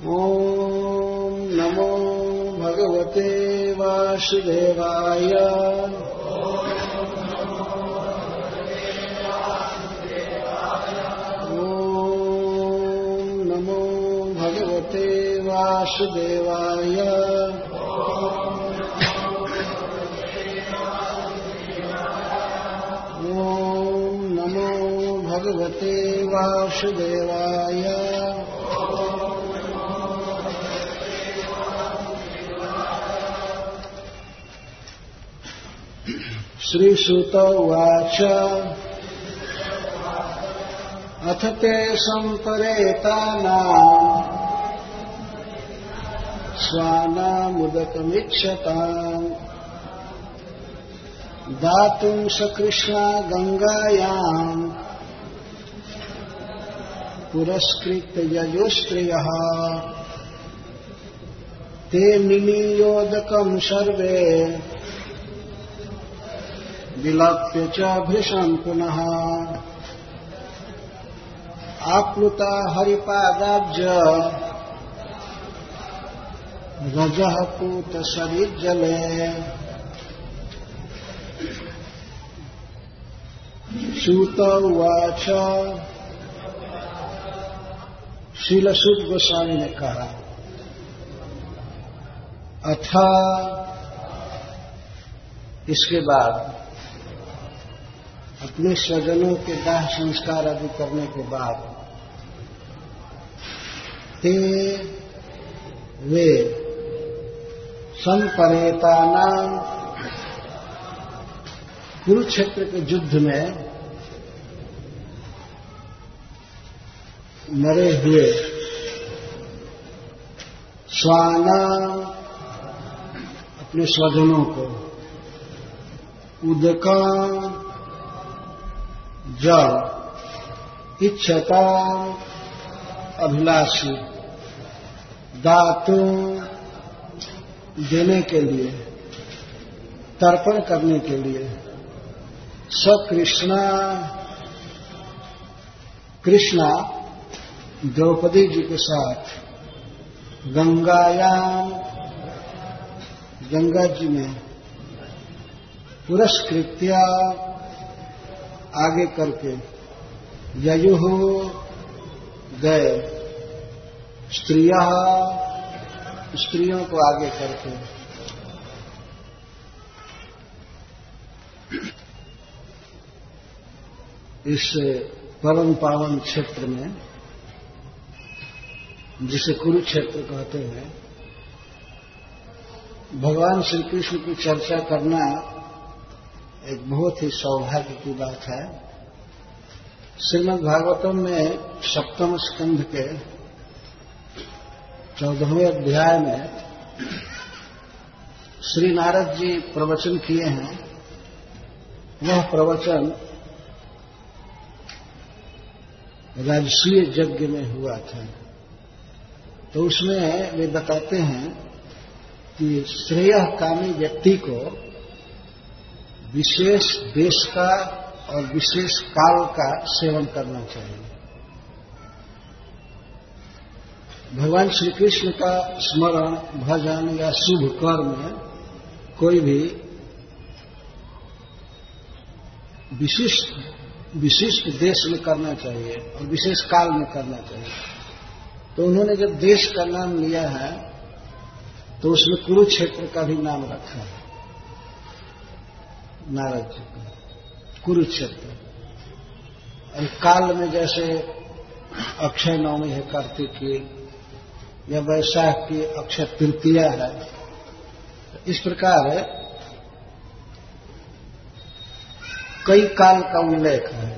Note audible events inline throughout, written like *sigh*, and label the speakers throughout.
Speaker 1: ॐ नमो भगवते वासुदेवाय। नमो भगवते वासुदेवाय। ॐ नमो भगवते वासुदेवाय श्रीसुत उवाच अथ ते सम्परेतानाम् स्वानामुदकमिच्छताम्। दातुम् सकृष्णा गङ्गायाम्। पुरस्कृत्य यजुस्त्रियः ते निमीयोदकम् सर्वे विलप्य च भृशम् पुनः। आप्लुता हरिपादाब्ज। रजः पूतसरिज्जले सूत उवाच। शीलसुद गोस्वामी ने कहा, अथा, इसके बाद अपने स्वजनों के दाह संस्कार आदि करने के बाद ते वे संपरेता नाम कुरुक्षेत्र के युद्ध में मरे हुए स्वाना अपने स्वजनों को उदका जल इच्छता अभिलाषी दातु देने के लिए, तर्पण करने के लिए स कृष्णा कृष्णा द्रौपदी जी के साथ गंगायाम, गंगा जी में पुरस्कृत्या आगे करके ययु गए। स्त्रिया, स्त्रियों को आगे करके। इस परम पावन क्षेत्र में, जिसे कुरुक्षेत्र कहते हैं, भगवान श्री कृष्ण की चर्चा करना एक बहुत ही सौभाग्य की बात है। श्रीमद् भागवतम में सप्तम स्कंध के चौदहवें अध्याय में श्री नारद जी प्रवचन किए हैं। वह प्रवचन राजसीय यज्ञ में हुआ था। तो उसमें वे बताते हैं कि श्रेय कामी व्यक्ति को विशेष देश का और विशेष काल का सेवन करना चाहिए। भगवान श्री कृष्ण का स्मरण, भजन या शुभ कर्म कोई भी विशिष्ट विशिष्ट देश में करना चाहिए और विशेष काल में करना चाहिए। तो उन्होंने जब देश का नाम लिया है तो उसमें कुरुक्षेत्र का भी नाम रखा है। नारद जी का कुरुक्षेत्र। और काल में जैसे अक्षय नवमी है कार्तिक की या वैशाख की अक्षय तृतीया है इस प्रकार है, कई काल का उल्लेख है।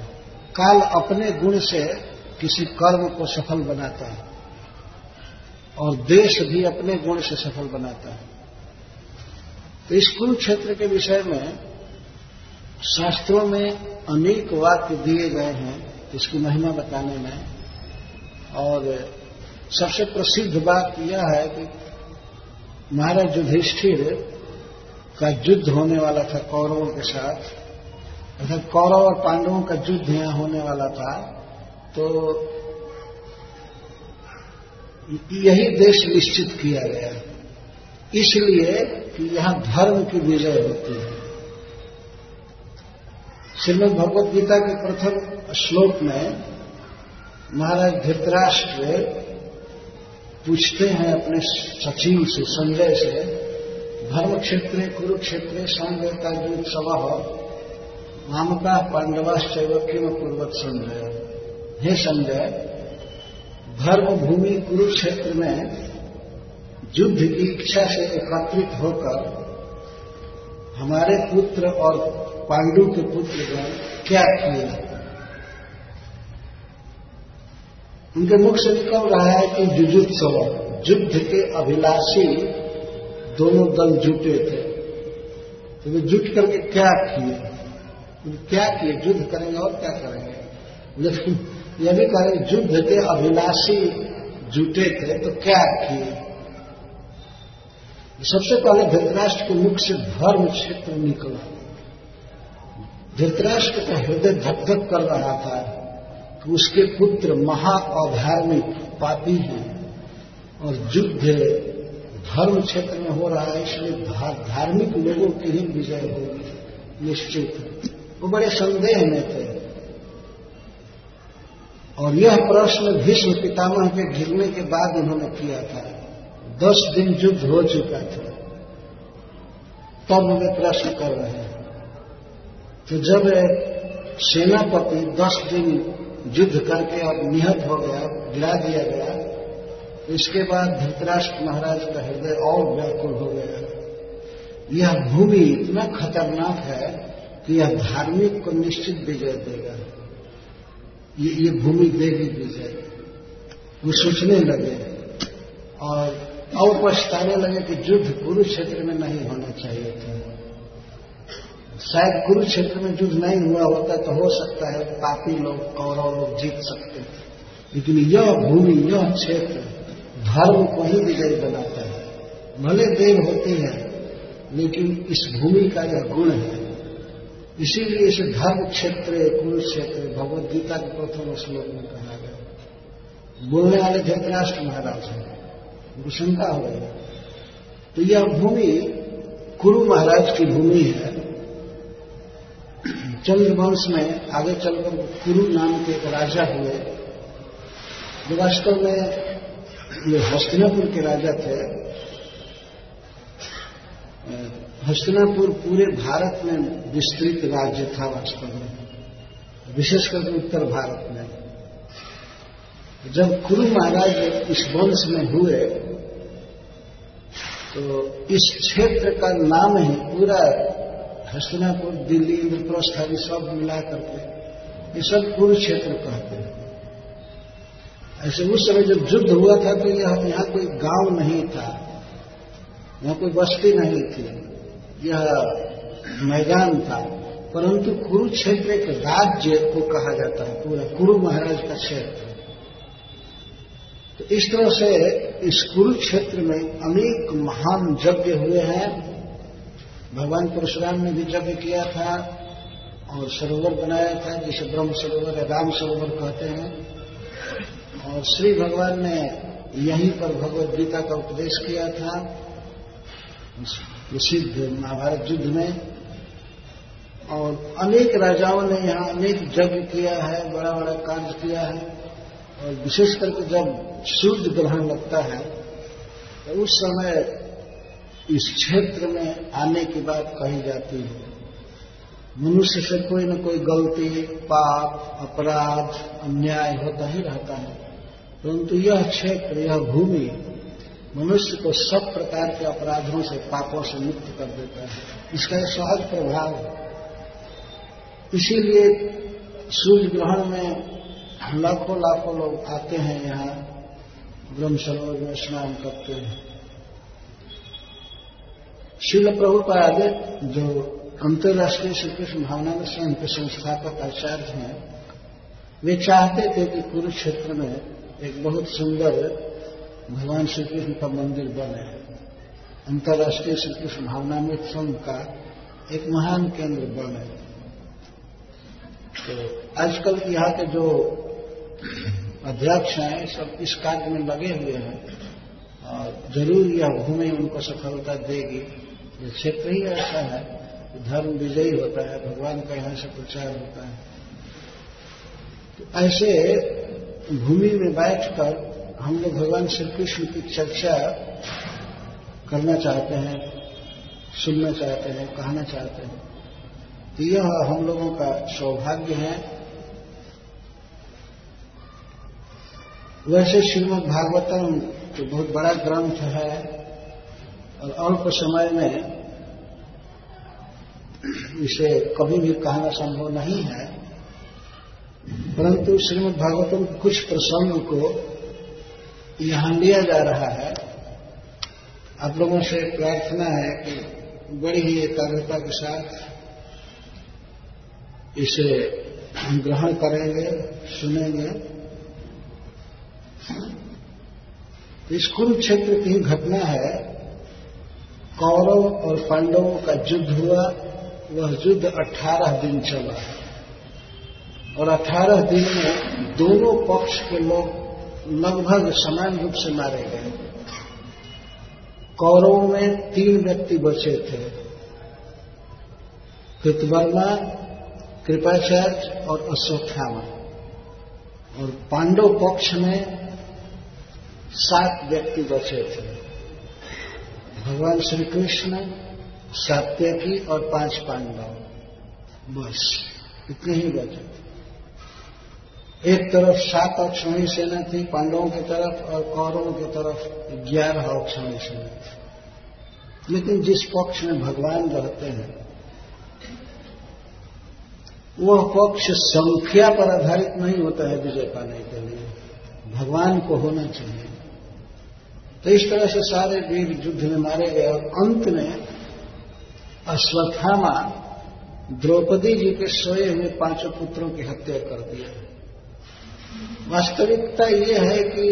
Speaker 1: काल अपने गुण से किसी कर्म को सफल बनाता है और देश भी अपने गुण से सफल बनाता है। तो इस कुरुक्षेत्र के विषय में शास्त्रों में अनेक वाक्य दिए गए हैं, इसकी महिमा बताने में। और सबसे प्रसिद्ध बात यह है कि महाराज युधिष्ठिर का युद्ध होने वाला था कौरवों के साथ। अर्थात कौरव और पांडवों का युद्ध यहाँ होने वाला था। तो यही देश निश्चित किया गया। इसलिए कि यहाँ धर्म की विजय होती है। श्रीमद भगवत गीता के प्रथम श्लोक में महाराज धृतराष्ट्र पूछते हैं अपने सचिव से, संजय से धर्म क्षेत्र कुरुक्षेत्र संवेता जो सभा मामका पांडवाश्चैव, किम पूर्वत संजय? हे संजय धर्म भूमि कुरुक्षेत्र में युद्ध की इच्छा से एकत्रित होकर हमारे पुत्र और पांडु के पुत्र क्या किए उनके मुख से निकल रहा है कि जुजुत्सव युद्ध के अभिलाषी दोनों दल जुटे थे। तो वे जुट करके क्या किए? क्या किए? युद्ध करेंगे और क्या करेंगे? लेकिन *laughs* यह भी करें युद्ध के अभिलाषी जुटे थे तो क्या किए? सबसे पहले धृतराष्ट्र के मुख से धर्म क्षेत्र निकला। धृतराष्ट्र का हृदय धक धक कर रहा था कि उसके पुत्र महा अधार्मिक पापी हैं और युद्ध धर्म क्षेत्र में हो रहा है, इसलिए धार्मिक लोगों की ही विजय होगी निश्चित। वो बड़े संदेह में थे। और यह प्रश्न भीष्म पितामह के घिरने के बाद उन्होंने किया था। दस दिन युद्ध हो चुका था। तब वे प्रश्न कर रहे हैं तो जब सेनापति दस दिन युद्ध करके अब निहत हो गया गिरा दिया गया इसके बाद धृतराष्ट्र महाराज का हृदय और व्याकुल हो गया। यह भूमि इतना खतरनाक है कि यह धार्मिक को निश्चित विजय देगा। ये, ये भूमि देगी विजय। वो सोचने लगे और और पछताने लगे कि युद्ध कुरुक्षेत्र में नहीं होना चाहिए था। शायद कुरुक्षेत्र में युद्ध नहीं हुआ होता तो हो सकता है पापी लोग कौरव लोग जीत सकते थे। लेकिन यह भूमि, यह क्षेत्र धर्म को ही विजयी बनाता है। भले देव होती है, लेकिन इस भूमि का यह गुण है। इसीलिए इसे धर्म क्षेत्र, कुरुक्षेत्र भगवत गीता के प्रथम श्लोक में कहा गया। बोलने वाले धृतराष्ट्र महाराज हैं। शंका हो गई तो यह भूमि गुरु महाराज की भूमि है। चंद्रवंश में आगे चलकर कुरु नाम के एक राजा हुए। जो वास्तव में ये हस्तिनापुर के राजा थे। हस्तिनापुर पूरे भारत में विस्तृत राज्य था वास्तव में। विशेषकर उत्तर भारत में। जब कुरु महाराज इस वंश में हुए तो इस क्षेत्र का नाम ही पूरा हस्तिनापुर, दिल्ली, इंद्रप्रस्थ आदि सब मिला करके ये सब कुरुक्षेत्र कहते हैं। ऐसे उस समय जब युद्ध हुआ था तो यह यहाँ कोई गाँव नहीं था, यहाँ कोई बस्ती नहीं थी, यह मैदान था। परंतु कुरुक्षेत्र एक राज्य को कहा जाता है, पूरा कुरु महाराज का क्षेत्र। तो इस तरह से इस कुरुक्षेत्र में अनेक महान यज्ञ हुए हैं। भगवान परशुराम ने भी यज्ञ किया था और सरोवर बनाया था, जिसे ब्रह्म सरोवर या राम सरोवर कहते हैं। और श्री भगवान ने यहीं पर भगवत गीता का उपदेश किया था, प्रसिद्ध महाभारत युद्ध में। और अनेक राजाओं ने यहाँ अनेक यज्ञ किया है बड़ा बड़ा कार्य किया है। और विशेष करके जब सूर्य ग्रहण लगता है तो उस समय इस क्षेत्र में आने की बात कही जाती है। मनुष्य से कोई न कोई गलती, पाप, अपराध, अन्याय होता ही रहता है। परंतु यह क्षेत्र, यह भूमि मनुष्य को सब प्रकार के अपराधों से, पापों से मुक्त कर देता है। इसका एक सहज प्रभाव है। इसीलिए सूर्य ग्रहण में लाखों लाखों लोग आते हैं यहाँ। ब्रह्म सरोवर में स्नान करते हैं शिल प्रभुपाद जो अंतर्राष्ट्रीय श्री कृष्ण भावना में संघ के संस्थापक आचार्य हैं, वे चाहते थे कि कुरुक्षेत्र में एक बहुत सुंदर भगवान श्री कृष्ण का मंदिर बने। अंतर्राष्ट्रीय श्री कृष्ण भावना में संघ का एक महान केंद्र बने। तो आजकल यहाँ के जो अध्यक्ष हैं सब इस कार्य में लगे हुए हैं। और ज़रूर यह भूमि उनको सफलता देगी। ये क्षेत्र ही ऐसा है धर्म विजयी होता है, भगवान का यहाँ से प्रचार होता है। तो ऐसे भूमि में बैठकर हम लोग भगवान श्री कृष्ण की चर्चा करना चाहते हैं, सुनना चाहते हैं, कहना चाहते हैं। तो यह हम लोगों का सौभाग्य है। वैसे श्रीमद भागवतम तो बहुत बड़ा ग्रंथ है, और अल्प समय में इसे कभी भी कहना संभव नहीं है, परंतु श्रीमद भागवतम कुछ प्रसंग को यहाँ लिया जा रहा है। आप लोगों से प्रार्थना है कि बड़ी ही एकाग्रता के साथ इसे ग्रहण करेंगे, सुनेंगे। इस कुरुक्षेत्र की घटना है, कौरव और पांडवों का युद्ध हुआ, वह युद्ध 18 दिन चला। और 18 दिन में दोनों पक्ष के लोग लगभग समान रूप से मारे गए। कौरवों में तीन व्यक्ति बचे थे। कृतवर्मा, कृपाचार्य और अश्वत्थामा। और पांडव पक्ष में सात व्यक्ति बचे थे। भगवान श्री कृष्ण सात्यकी और पाँच पांडव। बस, इतने ही बचे थे। एक तरफ़ सात अक्षणी सेना थी, पांडवों की तरफ़ और कौरवों की तरफ़ ग्यारह अक्षणी सेना थी। लेकिन जिस पक्ष में भगवान रहते हैं, वह पक्ष संख्या पर आधारित नहीं होता है विजय पाने के लिए। भगवान को होना चाहिए। तो इस तरह से सारे वीर युद्ध में मारे गए और अंत में अश्वत्थामा द्रौपदी जी के सोए हुए पाँचों पुत्रों की हत्या कर दिया वास्तविकता यह है कि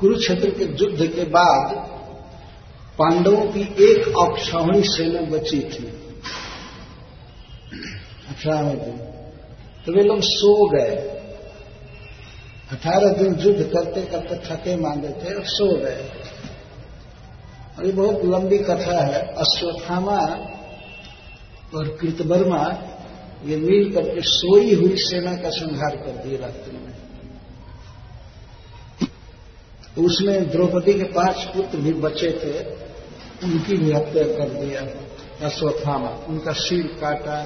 Speaker 1: कुरुक्षेत्र के युद्ध के बाद पांडवों की एक अक्षौणी सेना बची थी। अठारह दिन तो वे लोग सो गए। अठारह दिन युद्ध करते करते थके मांगे थे और सो गए। और ये बहुत लंबी कथा है। अश्वत्थामा और कृतवर्मा ये मिल करके सोई हुई सेना का संहार कर दिए रात्रि में। उसमें द्रौपदी के पाँच पुत्र भी बचे थे, उनकी भी हत्या कर दिया अश्वत्थामा। उनका सिर काटा।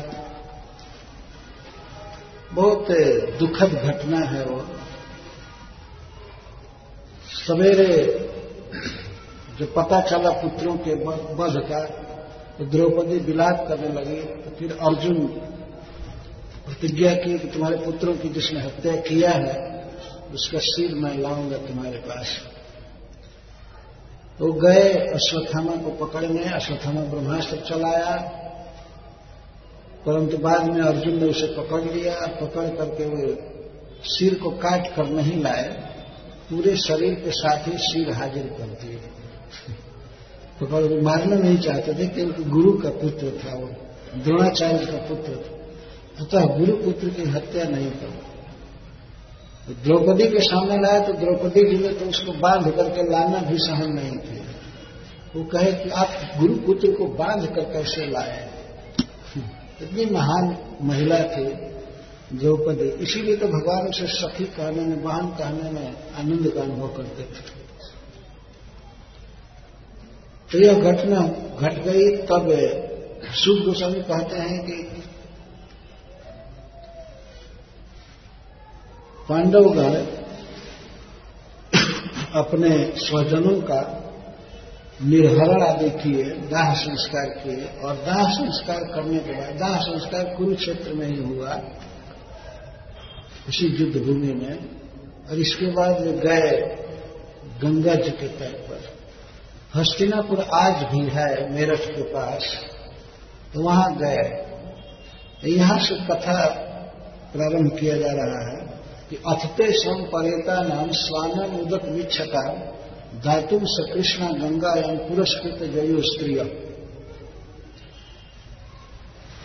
Speaker 1: बहुत दुखद घटना है वो। सवेरे जो पता चला पुत्रों के वध का तो द्रौपदी विलाप करने लगी तो फिर अर्जुन प्रतिज्ञा की कि तुम्हारे पुत्रों की जिसने हत्या किया है, उसका सिर मैं लाऊँगा तुम्हारे पास। तो गए, अश्वत्थामा को पकड़ने, अश्वत्थामा ब्रह्मास्त्र चलाया। परंतु बाद में अर्जुन ने उसे पकड़ लिया, पकड़ करके वे सिर को काट कर नहीं लाए। पूरे शरीर के साथ ही सिर हाजिर कर दिए पकड़ तो मारना नहीं चाहते थे क्योंकि गुरु का पुत्र था वो, द्रोणाचार्य का पुत्र था। अतः गुरु पुत्र की हत्या नहीं कर। तो द्रौपदी के सामने लाया तो द्रौपदी जी ने तो उसको बाँध करके लाना भी सहन नहीं थे वो कहे कि आप गुरु पुत्र को बाँध कर कैसे लाए? इतनी महान महिला थी। द्रौपदी। इसीलिए तो भगवान उसे सखी कहने में वाहन कहने में आनंद का अनुभव करते थे। तो यह घटना घट गई, तब शुभ गोस्वामी कहते हैं कि पांडवगण अपने स्वजनों का निर्हरण आदि किए, दाह संस्कार किए और दाह संस्कार करने के बाद, दाह संस्कार कुरुक्षेत्र में ही हुआ। उसी युद्ध भूमि में, और इसके बाद वे गए गंगा जी के तट पर। हस्तिनापुर आज भी है मेरठ के पास तो वहाँ गए। यहाँ से कथा प्रारंभ किया जा रहा है कि अथते संपरेता नाम स्वानम उदक विच्छता धातुम सकृष्णा गंगा एवं पुरस्कृत जयो स्त्रिय।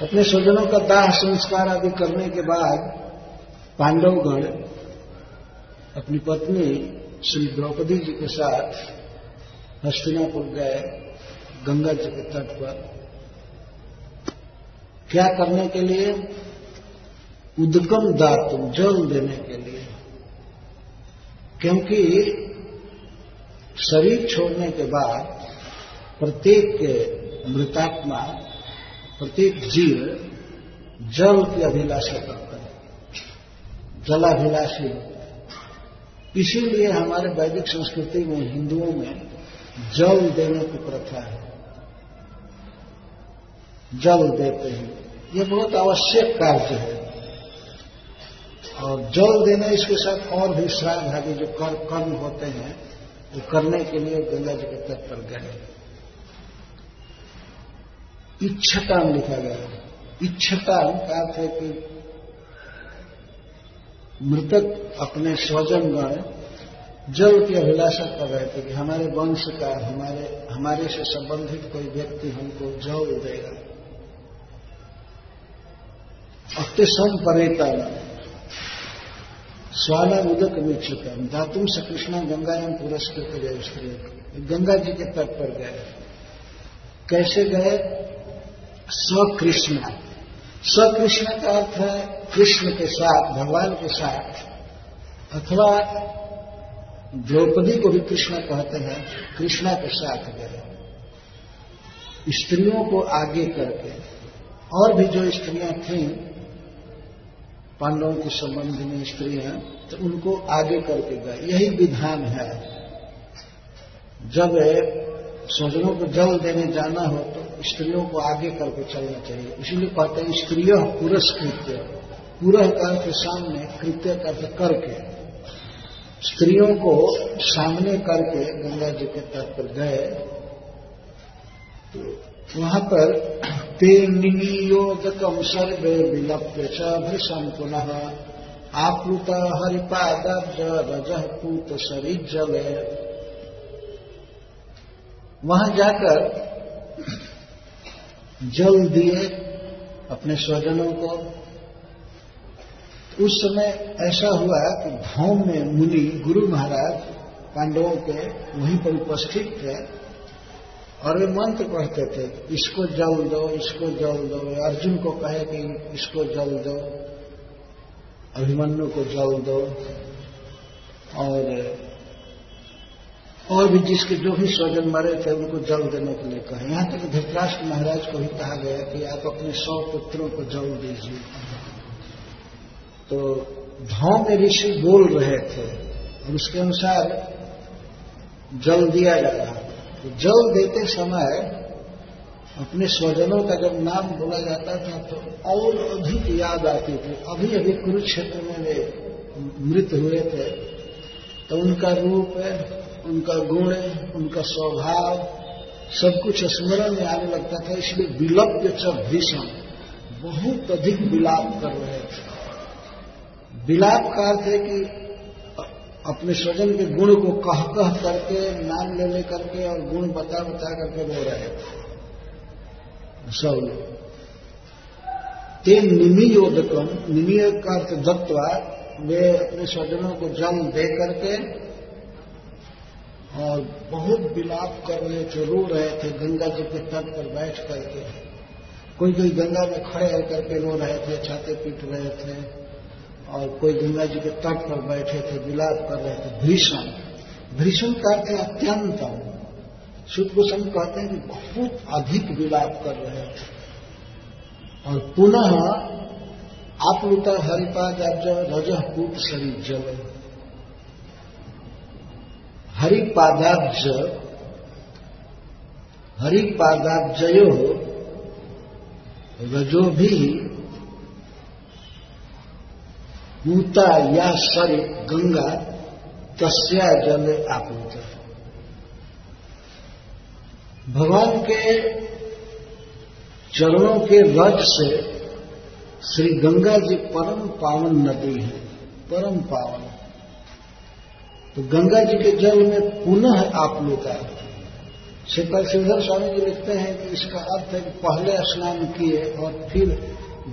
Speaker 1: अपने स्वजनों का दाह संस्कार आदि करने के बाद पांडवगण अपनी पत्नी श्री द्रौपदी जी के साथ हस्तिनापुर गए, गंगा जी के तट पर। क्या करने के लिए? उद्गम दातुम जल देने के लिए। क्योंकि शरीर छोड़ने के बाद प्रत्येक मृतात्मा प्रत्येक जीव जल की अभिलाषा करता जलाभिलाषी। इसीलिए हमारे वैदिक संस्कृति में हिंदुओं में जल देने की प्रथा है। जल देते हैं। ये बहुत आवश्यक कार्य है। और जल देना इसके साथ और भी श्राद्ध आदि जो कर, कर्म होते हैं वो करने के लिए गंगा जी के तट पर गए। इच्छताम लिखा गया इच्छताम का अर्थ है कि मृतक अपने स्वजन गण जल की अभिलाषा कर रहे थे कि हमारे वंश का, हमारे हमारे से संबंधित कोई व्यक्ति हमको जल देगा। अत्यसम परेता स्वाला उदक मीक्षकम धातुम से कृष्णा गंगायाम पुरस्कृत गए स्त्री गंगा जी के तट पर गए। कैसे गए? सकृष्ण सकृष्ण का अर्थ है कृष्ण के साथ, भगवान के साथ, अथवा द्रौपदी को भी कृष्ण कहते हैं, कृष्णा के साथ गए। स्त्रियों को आगे करके, और भी जो स्त्रियाँ थीं, पांडवों के संबंध में स्त्रियाँ तो उनको आगे करके गए। यही विधान है। जब स्वजनों को जल देने जाना हो तो स्त्रियों को आगे करके चलना चाहिए। इसीलिए कहते हैं स्त्रिय पुरस्कृत्य। पूरा का सामने कृत्य का करके, स्त्रियों को सामने करके गंगा जी के तट पर गए तो वहाँ पर ते नियोजकम सर्वे विलप्य च भृषम पुनः आप्लुत हरिपादब्ज रज पूत शरीर जल वहाँ जाकर जल दिए अपने स्वजनों को उस समय ऐसा हुआ कि भौम में मुनि गुरु महाराज पांडवों के वहीं पर उपस्थित थे और वे मंत्र पढ़ते थे, इसको जल दो, इसको जल दो। अर्जुन को कहे कि, इसको जल दो, अभिमन्यु को जल दो। और और भी जिसके जो भी स्वजन मरे थे, उनको जल देने के लिए कहे। यहाँ तक धृतराष्ट्र महाराज को भी कहा गया कि आप अपने सौ पुत्रों को जल दीजिए। तो भाव में ऋषि बोल रहे थे और उसके अनुसार जल दिया जा रहा तो जल देते समय अपने स्वजनों का जब नाम बोला जाता था तो और अधिक याद आती थी। अभी अभी कुरुक्षेत्र में वे मृत हुए थे। तो उनका रूप है, उनका गुण है, उनका स्वभाव, सब कुछ स्मरण में आने लगता था। इसलिए विलप च भीषण, बहुत अधिक विलाप कर रहे थे। विलाप का अर्थ है कि अपने स्वजन के गुण को कह कह करके, नाम ले ले करके और गुण बता बता करके रो रहे थे। सब ते निमियोदकम निमिय का अर्थ दत्वा वे अपने स्वजनों को जन्म दे करके और बहुत विलाप कर रहे थे रो रहे थे, गंगा जी के तट पर बैठ करके। कोई कोई गंगा में खड़े होकर के रो रहे थे, छाते पीट रहे थे। और कोई गंगा जी के तट पर बैठे थे, विलाप कर रहे थे, भीषण। भीषण कहते अत्यंत। शुद्ध गोस्वामी कहते हैं कि बहुत अधिक विलाप कर रहे थे। और पुनः आप लुता हरिपाद रज कूट शरीर जल हरिपादाब्ज हरिपादाब्जयो रजो भी पूता या सर गंगा तस्या जल आपूत। भगवान के चरणों के रज से श्री गंगा जी परम पावन नदी है, परम पावन। तो गंगा जी के जल में पुनः आप लोग का श्रीधर स्वामी जी लिखते हैं कि इसका अर्थ है कि पहले स्नान किए और फिर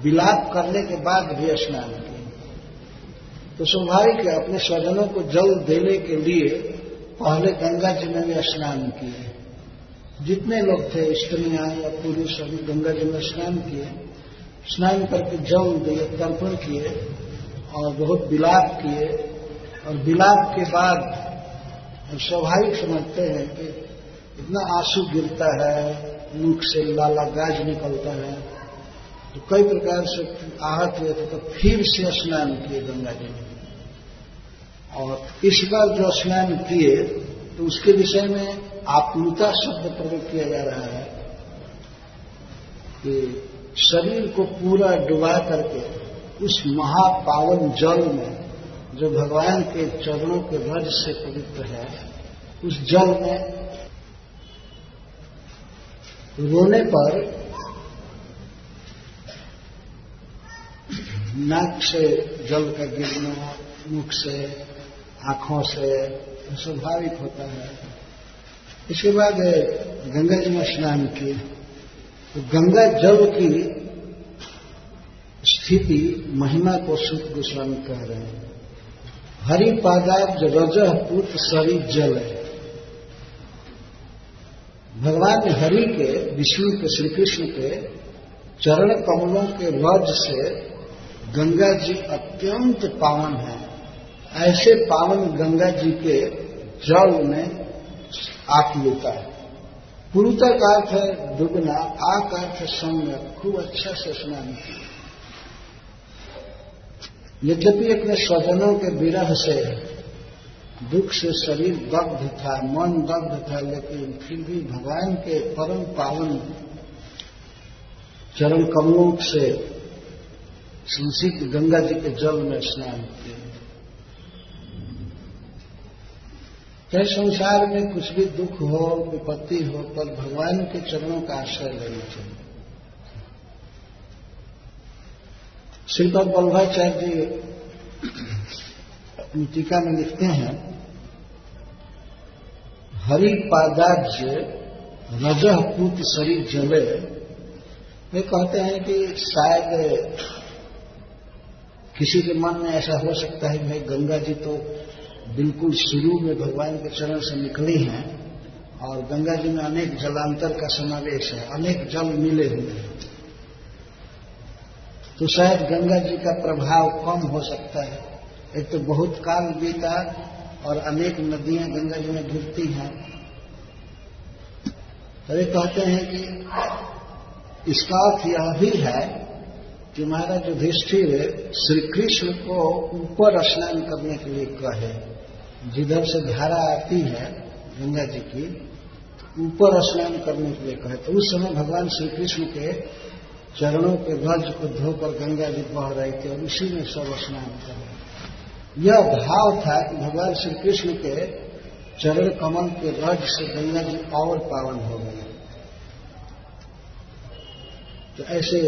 Speaker 1: विलाप करने के बाद भी स्नान किए। तो स्वाभाविक है अपने स्वजनों को जल देने के लिए पहले गंगा जी में भी स्नान किए। जितने लोग थे, स्त्रियाँ या पुरुष सभी गंगा जी में स्नान किए। स्नान करके जल दिए, तर्पण किए और बहुत विलाप किए। और विलाप के बाद स्वाभाविक समझते हैं कि इतना आँसू गिरता है, मुख से लाला गाज निकलता है। तो कई प्रकार से आहत हुए थे तो फिर से स्नान किए गंगा जी में और इस बार जो स्नान किए तो उसके विषय में आप्लुता शब्द प्रयोग किया जा रहा है कि शरीर को पूरा डुबा करके उस महापावन जल में जो भगवान के चरणों के रज से पवित्र है, उस जल में रोने पर नाक से जल का गिरना, मुख से, आँखों से स्वाभाविक होता है। इसके बाद गंगा जी में स्नान किए। तो गंगा जल की स्थिति महिमा को सुख गोस्वामी कह रहे हैं। हरि पादाब्ज रज पुत सरी जल है। भगवान हरि के, विष्णु के, श्री कृष्ण के चरण कमलों के रज से गंगा जी अत्यंत पावन है। ऐसे पावन गंगा जी के जल में आप लेता है। पुरुता का अर्थ है डूबना आ का अर्थ सौम्य खूब अच्छा से स्नान यद्यपि अपने स्वजनों के विरह से दुख से शरीर दग्ध था, मन दग्ध था, लेकिन फिर भी भगवान के परम पावन चरण कमलों से संसित गंगा जी के जल में स्नान किया चाहे संसार में कुछ भी दुख हो, विपत्ति हो, पर भगवान के चरणों का आश्रय लेना चाहिए। श्रीपद वल्लभाचार्य जी अपनी टीका में लिखते हैं, हरि पादाज्य रजह पूत शरीर जले। वे कहते हैं कि शायद किसी के मन में ऐसा हो सकता है, भाई गंगा जी तो बिल्कुल शुरू में भगवान के चरण से निकली हैं और गंगा जी में अनेक जलांतर का समावेश है, अनेक जल मिले हुए हैं। तो शायद गंगा जी का प्रभाव कम हो सकता है। एक तो बहुत काल बीता और अनेक नदियाँ गंगा जी में गिरती हैं। तो ये कहते हैं कि इसका अर्थ यह भी है कि महाराज युधिष्ठिर श्री कृष्ण को ऊपर स्नान करने के लिए कहे, जिधर से धारा आती है गंगा जी की, ऊपर स्नान करने के लिए कहे तो उस समय भगवान श्री कृष्ण के चरणों के ध्वज को धोकर गंगा जी बह रहे थे और उसी में सब स्नान कर रहे यह भाव था कि भगवान श्री कृष्ण के चरण कमल के रज से गंगा जी और पावन हो गए। तो ऐसे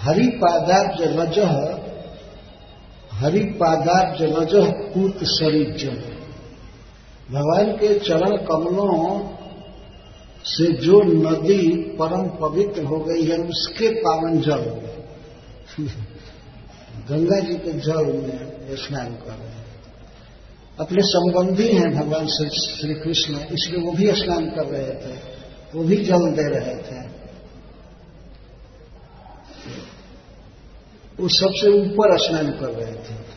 Speaker 1: हरिपादाब्ज रजह हरिपादाब्ज पूत शरीर जल भगवान के चरण कमलों से जो नदी परम पवित्र हो गई है, उसके पावन जल। *laughs* गंगा जी के जल में स्नान कर रहे हैं। अपने संबंधी हैं भगवान श्री कृष्ण, इसलिए वो भी स्नान कर रहे थे, वो भी जल दे रहे थे। वो सबसे ऊपर स्नान कर रहे थे।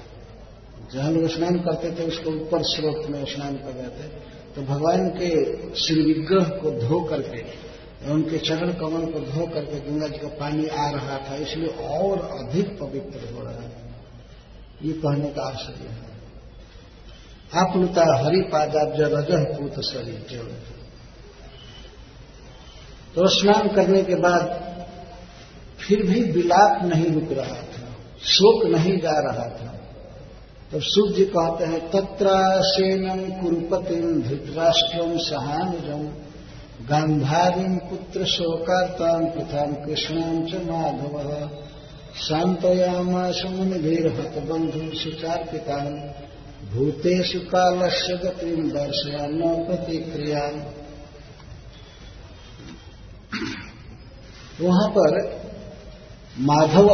Speaker 1: जहाँ लोग स्नान करते थे, उसको ऊपर स्रोत में स्नान कर रहे थे। तो भगवान के श्री विग्रह को धो करके, उनके चरण कमल को धो करके गंगा जी का पानी आ रहा था, इसलिए और अधिक पवित्र हो रहा है। ये कहने का आश्चर्य है। आप आपलुता हरिपादाब्ज रजह पूत शरीर जल तो स्नान करने के बाद फिर भी विलाप नहीं रुक रहा शोक नहीं जा रहा था। तो सुख जी कहते हैं तत्रासेनम कुरुपतिम धृतराष्ट्रम सहानुजम गांधारीम पुत्र शोकार्ताम प्रथम कृष्णाम च माधव शांतयामा सुमुनिभीर हत बंधु सुचार्पिता, भूतेषु कालस्य गतिम दर्शयान प्रतिक्रिया वहाँ पर माधव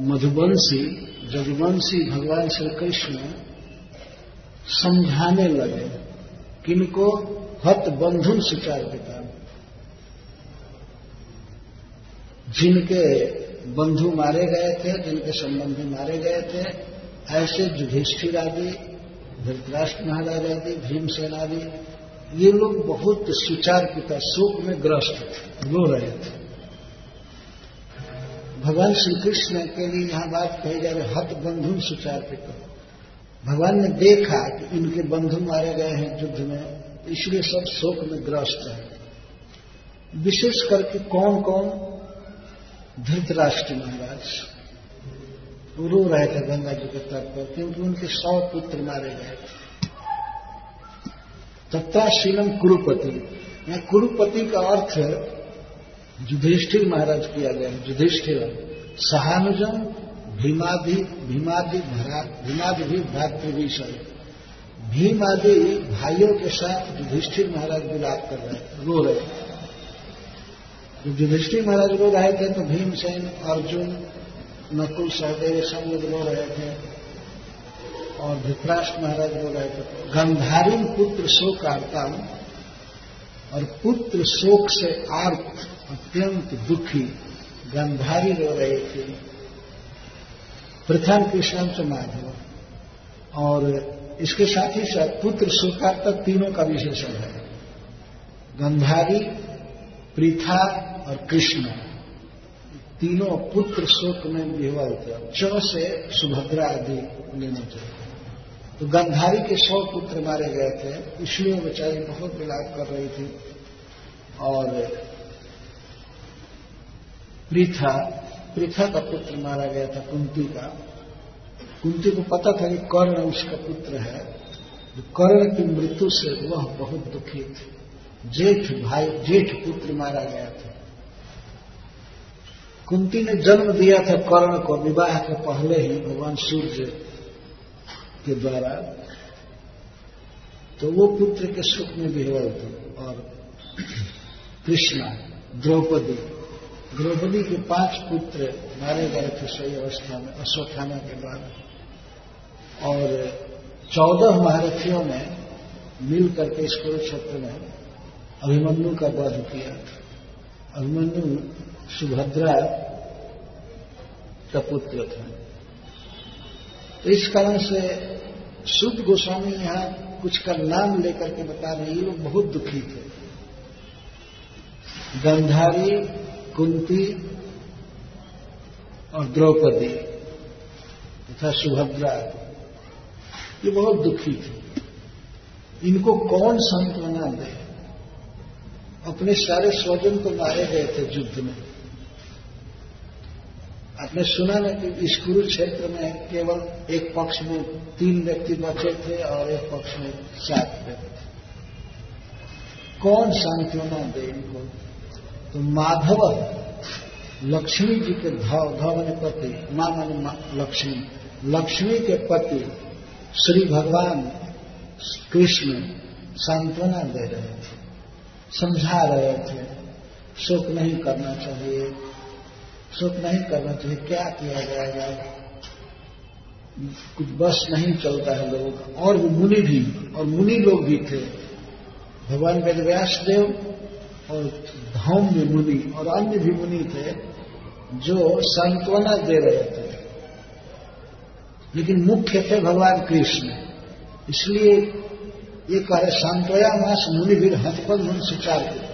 Speaker 1: मधुबंशी जगवंशी भगवान श्री कृष्ण समझाने लगे किनको हत बंधु सुचार पिता। जिनके बंधु मारे गए थे, जिनके संबंधी मारे गए थे, ऐसे युधिष्ठिर आदि, धृतराष्ट्र महाराज आदि, भीमसेन आदि, ये लोग बहुत सुचार पिता, शोक में ग्रस्त थे, रो रहे थे। भगवान श्री कृष्ण के लिए यहाँ बात कही जा रही हत बंधु सुचार पिता भगवान ने देखा कि इनके बंधु मारे गए हैं युद्ध में, इसलिए सब शोक में ग्रस्त है। विशेष करके कौन कौन? धृतराष्ट्र महाराज। रो रहे थे गंगा जी के तट पर, क्योंकि उनके सौ पुत्र मारे गए थे। तत्ताशीलम कुरुपति। यहाँ कुरुपति का अर्थ युधिष्ठिर महाराज किया गया। युधिष्ठिर सहानुजन भीमादि भीमादि भीमादि भी भ्रातृविषय भीम आदि भाइयों के साथ युधिष्ठिर महाराज विलाप कर रहे रो रहे जब युधिष्ठिर महाराज रो रहे थे तो भीमसेन, अर्जुन, नकुल सहदेव सब लोग रो रहे थे। और धृतराष्ट्र महाराज रो रहे थे। गंधारी पुत्र शोक आरता और पुत्र शोक से आर्त अत्यंत दुखी, गंधारी रो रहे थे। प्रथम कृष्ण से माधव और इसके साथ ही साथ पुत्र शोकार्ता तीनों का विशेषण है। गंधारी, पृथा और कृष्ण, तीनों पुत्र शोक में विह्वल थे। च से सुभद्रा आदि लेना चाहिए तो गंधारी के सौ पुत्र मारे गए थे, इसलिए बेचारी बहुत विलाप कर रही थी और पृथा पृथा का पुत्र मारा गया था कुंती का। कुंती को पता था कि कर्ण उसका पुत्र है। जो कर्ण की मृत्यु से वह बहुत दुखी थे। जेठ भाई, जेठ पुत्र मारा गया था। कुंती ने जन्म दिया था कर्ण को विवाह के पहले ही भगवान सूर्य के द्वारा। तो वो पुत्र के सुख में विह्वल थे और *clears throat* कृष्णा, द्रौपदी द्रौपदी के पाँच पुत्र मारे गए थे सही अवस्था में अश्वत्थामा के बाद। और चौदह महारथियों ने मिल करके इस कुरुक्षेत्र में अभिमन्यु का वध किया। अभिमन्यु सुभद्रा का पुत्र था। तो इस कारण से शुद्ध गोस्वामी यहाँ कुछ का नाम लेकर के बता रहे ये लोग बहुत दुखी थे। गंधारी कुंती और द्रौपदी तथा सुभद्रा ये बहुत दुखी थी। इनको कौन सांत्वना दे? अपने सारे स्वजन को मारे गए थे युद्ध में। आपने सुना ना कि इस कुरुक्षेत्र में केवल एक पक्ष में तीन व्यक्ति बचे थे और एक पक्ष में सात व्यक्ति। कौन सांत्वना दे इनको? तो माधव लक्ष्मी जी के धव धव ने पति माँ मान लक्ष्मी लक्ष्मी के पति श्री भगवान कृष्ण सांत्वना दे रहे थे, समझा रहे थे, शोक नहीं करना चाहिए, शोक नहीं करना चाहिए, क्या किया जाएगा? कुछ बस नहीं चलता है लोगों, और मुनि भी, और मुनि लोग भी थे। भगवान वेदव्यास देव और धौम्य मुनि और अन्य भी मुनि थे जो सांत्वना दे रहे थे। लेकिन मुख्य थे भगवान कृष्ण। इसलिए ये कह रहे सांत्वया मास मुनि भी हथपद मन सुचार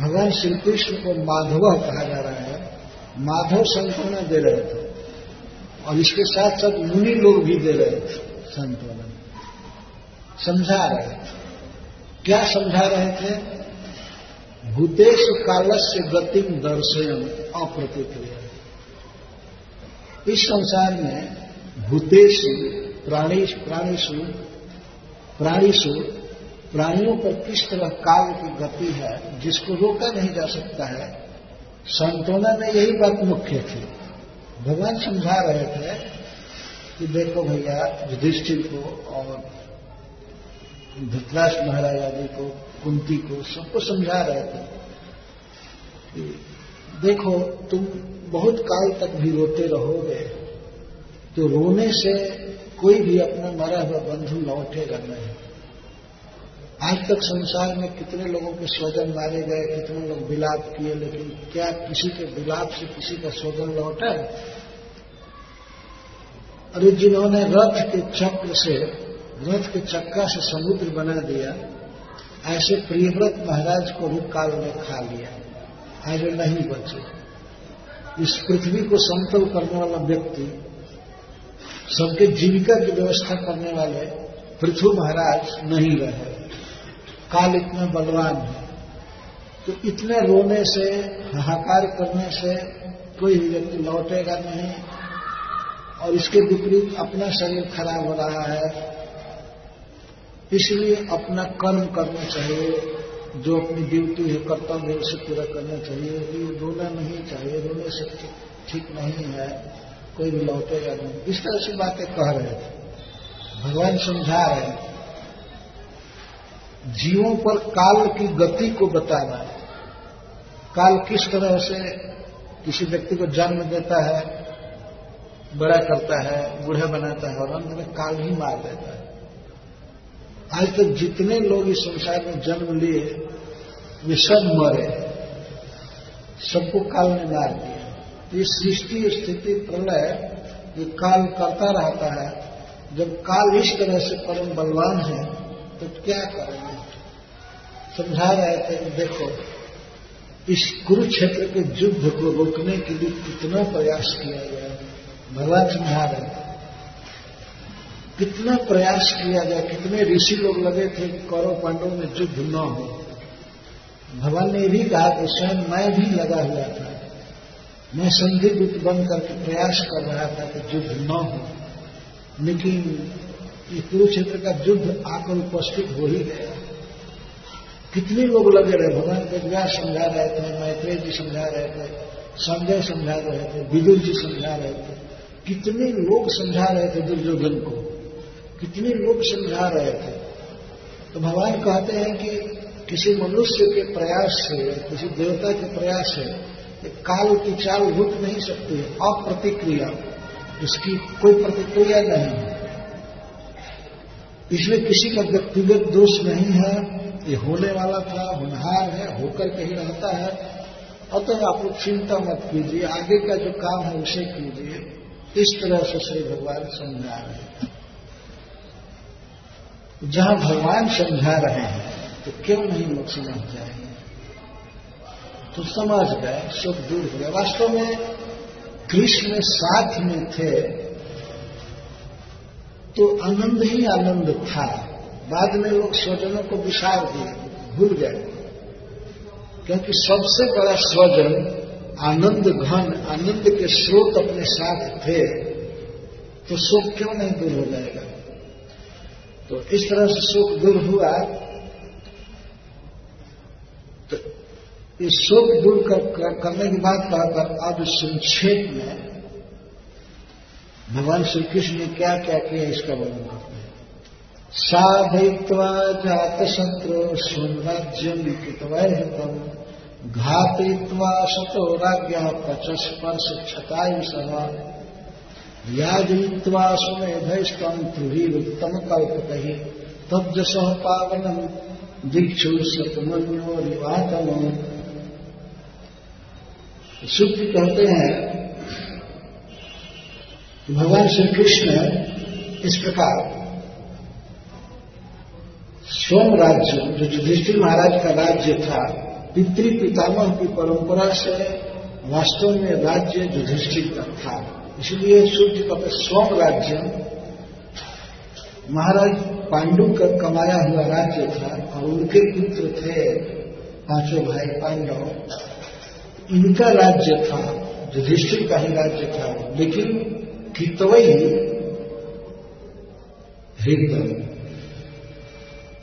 Speaker 1: भगवान श्री कृष्ण को माधव कहा जा रहा है। माधव सांत्वना दे रहे थे। और इसके साथ साथ मुनि लोग भी दे रहे थे सांत्वना। समझा रहे थे। क्या समझा रहे थे? भूतेश कालस्य गतिम दर्शयन अप्रतिक्रिया। इस संसार में भूतेश, प्राणी, प्राणीशु प्राणीशु, प्राणियों पर किस तरह काल की गति है, जिसको रोका नहीं जा सकता है, संतोना में यही बात मुख्य थी। भगवान समझा रहे थे कि देखो भैया, युधिष्ठिर को और धृतराष्ट्र महाराज आदि को, कुंती को, सबको समझा रहे थे देखो, तुम बहुत काल तक भी रोते रहोगे तो रोने से कोई भी अपना मरा हुआ बंधु लौटेगा नहीं। आज तक संसार में कितने लोगों के स्वजन मारे गए, कितने लोग विलाप किए, लेकिन क्या किसी के विलाप से किसी का स्वजन लौटा? अरे जिन्होंने रथ के चक्र से रथ के चक्का से समुद्र बना दिया, ऐसे प्रियव्रत महाराज को भी काल में खा लिया। आज नहीं बचे। इस पृथ्वी को समतल करने वाला व्यक्ति, सबके जीविका की व्यवस्था करने वाले पृथ्वी महाराज नहीं रहे। काल इतना बलवान है। तो इतने रोने से, हाहाकार करने से कोई भी व्यक्ति लौटेगा नहीं। और इसके विपरीत अपना शरीर खराब हो रहा है। इसलिए अपना कर्म करना चाहिए। जो अपनी ड्यूटी है, कर्तव्य है, उसे पूरा करना चाहिए। ये रोना नहीं चाहिए, रोने से ठीक नहीं है, कोई भी लौटेगा नहीं। इस तरह से बातें कह रहे थे। भगवान समझा रहे हैं। जीवों पर काल की गति को बताना है। काल किस तरह से किसी व्यक्ति को जन्म देता है, बड़ा करता है, बूढ़ा बनाता है, और अंत में काल ही मार देता है। आज तक जितने लोग इस संसार में जन्म लिए वे सब मरे सबको काल ने मार दिया तो ये सृष्टि स्थिति प्रलय, ये काल करता रहता है। जब काल इस तरह से परम बलवान है तो क्या करेंगे? समझा रहे थे कि देखो, इस कुरुक्षेत्र के युद्ध को रोकने के लिए कितना प्रयास किया गया भगवान समझा रहे थे। कितना प्रयास किया गया, कितने ऋषि लोग लगे थे कौरव पांडवों में युद्ध न हो। भगवान ने भी कहा कि स्वयं मैं भी लगा हुआ था। मैं संधि गुप्त बन करके प्रयास कर रहा था कि युद्ध न हो। लेकिन ये कुरुक्षेत्र का युद्ध आकर उपस्थित हो ही गया। कितने लोग लगे रहे? भगवान वेदव्यास समझा रहे थे? मैत्रेय जी समझा रहे थे, संजय समझा रहे थे, विदुर जी समझा रहे थे। कितने लोग समझा रहे थे दुर्योधन को? कितने लोग समझा रहे थे। तो भगवान कहते हैं कि किसी मनुष्य के प्रयास से, किसी देवता के प्रयास से काल की चाल रुक नहीं सकती है, अप्रतिक्रिया। इसकी कोई प्रतिक्रिया नहीं है। इसमें किसी का व्यक्तिगत दोष नहीं है, ये होने वाला था, होनहार है, होकर कहीं रहता है। अतः तो आप लोग चिंता मत कीजिए, आगे का जो काम है उसे कीजिए। इस तरह से श्री भगवान समझा रहे हैं। जहाँ भगवान समझा रहे हैं तो क्यों नहीं लोग समझ जाएँगे? तो समझ गए सुख दूर हो गया वास्तव में कृष्ण साथ में थे तो आनंद ही आनंद था। बाद में लोग स्वजनों को विसार दिए, भूल गए। क्योंकि सबसे बड़ा स्वजन आनंद, घन आनंद के स्रोत अपने साथ थे तो सुख क्यों नहीं दूर हो जाएगा? तो इस तरह से सुख दूर हुआ। तो इस सुख दूर कर, कर, करने की बात कहकर अब संक्षेप में भगवान श्री कृष्ण ने क्या क्या किया इसका वर्णन करते हैं। साधय्वा जात शत्रु स्वराज्यम कृतवैतम घातय्वा शतो राज्ञ पचस्पर्श क्षतायु सह। यादय्वा सुमेधस्तम त्रिवृत्तम कल्पत ही तब्जस पावनम दीक्षु सतमन्यो रिवातम सुख कहते हैं, भगवान श्री कृष्ण इस प्रकार, स्वयं राज्य, जो युधिष्ठिर महाराज का राज्य था पितृ पितामह की परंपरा से वास्तव में राज्य युधिष्ठिर का था। इसलिए सूर्य का स्वयं राज्य, महाराज पांडु का कमाया हुआ राज्य था और उनके पुत्र थे पाँचों भाई पांडव। इनका राज्य था, युधिष्ठिर का ही राज्य था, लेकिन कितवई हृदय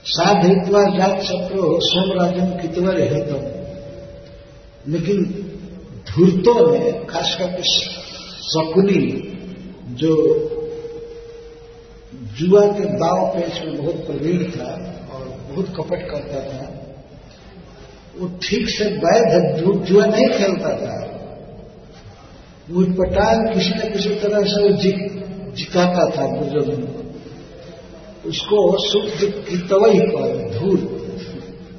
Speaker 1: साधित्वा जात शत्रु सोमराजन कितवर हेतम लेकिन धूर्तों ने खास करके शकुनी जो जुआ के दाव पेच में बहुत प्रवीण था और बहुत कपट करता था, वो ठीक से वैध जुआ नहीं खेलता था। पटान किसी न किसी तरह से जिताता था दुर्योधन उसको शुद्ध की तवई पर धूल।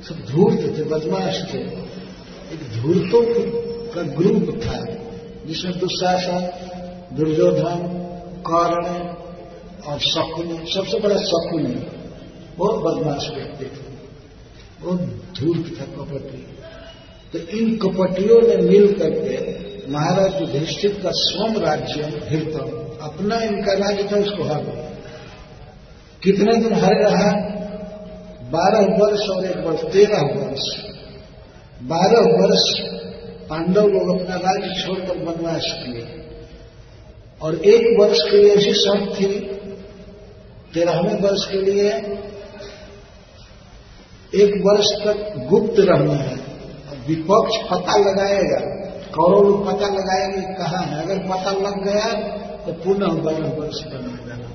Speaker 1: सब धूर्त थे, बदमाश थे। एक धूर्तों का ग्रुप था। जिसमें दुशासन दुर्योधन, कर्ण, और शकुन, सबसे बड़ा शकुन, बहुत बदमाश व्यक्ति थे। बहुत धूर्त था कपटी। तो इन कपटियों ने मिल करके महाराज युधिष्ठिर का स्वम राज्य हिरतम अपना इनका राज्य था, उसको हर कितने दिन हर रहा? बारह वर्ष और एक वर्ष, तेरह वर्ष। बारह वर्ष पांडव लोग अपना राज्य छोड़कर वनवास किए। और एक वर्ष के लिए ऐसी शर्त थी। तेरहवें वर्ष के लिए एक वर्ष तक गुप्त रहना है। विपक्ष पता लगाएगा। कौरव लोग पता लगाएँगे कहा है। अगर पता लग गया तो पुनः बारह वर्ष बना जाना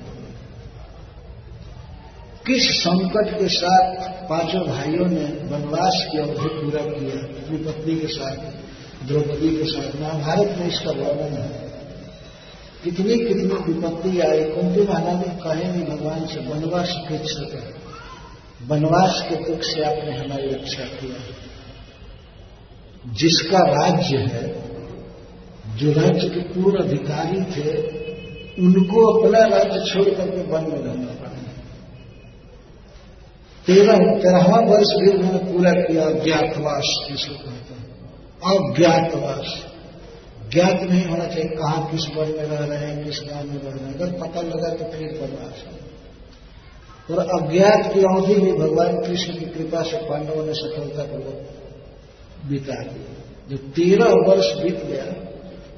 Speaker 1: किस संकट के साथ पाँचों भाइयों ने वनवास की अवधि पूरा किया अपनी पत्नी के साथ। द्रौपदी के साथ महाभारत में इसका वर्णन है। कितनी कितनी विपत्ति आई, कुंती महारानी कहेंगे भगवान से वनवास अपेक्षा है वनवास के दुख से आपने हमारी रक्षा किया जिसका राज्य है, जो राज्य के पूर्ण अधिकारी थे, उनको अपना राज्य छोड़ करके वन में रहना पड़ा। तेरह, तेरहवा वर्ष भी उन्होंने पूरा किया अज्ञातवास जिसको कहते हैं अज्ञातवास। ज्ञात नहीं होना चाहिए कहा किस वन में रह रहे हैं, किस गाँव में रह रहे हैं। अगर पता लगा तो फिर है। और अज्ञात की अवधि भी भगवान कृष्ण की कृपा से पांडवों ने सफलतापूर्वक बिता दी। जब तेरह वर्ष बीत गया,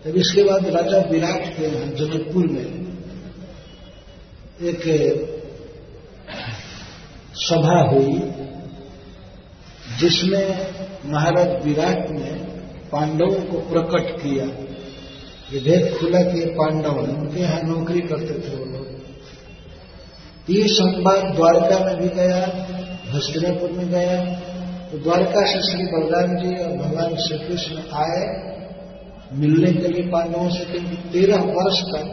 Speaker 1: तब इसके बाद राजा विराट के यहाँ जनकपुर में, एक सभा हुई, जिसमें महाराज विराट ने पांडवों को प्रकट किया। ये भेद खुला किए पांडव उनके यहाँ नौकरी करते थे वो लोग। ये संवाद द्वारका में भी गया, हस्तिनापुर में गया। तो द्वारका से श्री बलराम जी और भगवान श्री कृष्ण आए, मिलने के लिए पांडवों से क्योंकि तेरह वर्ष तक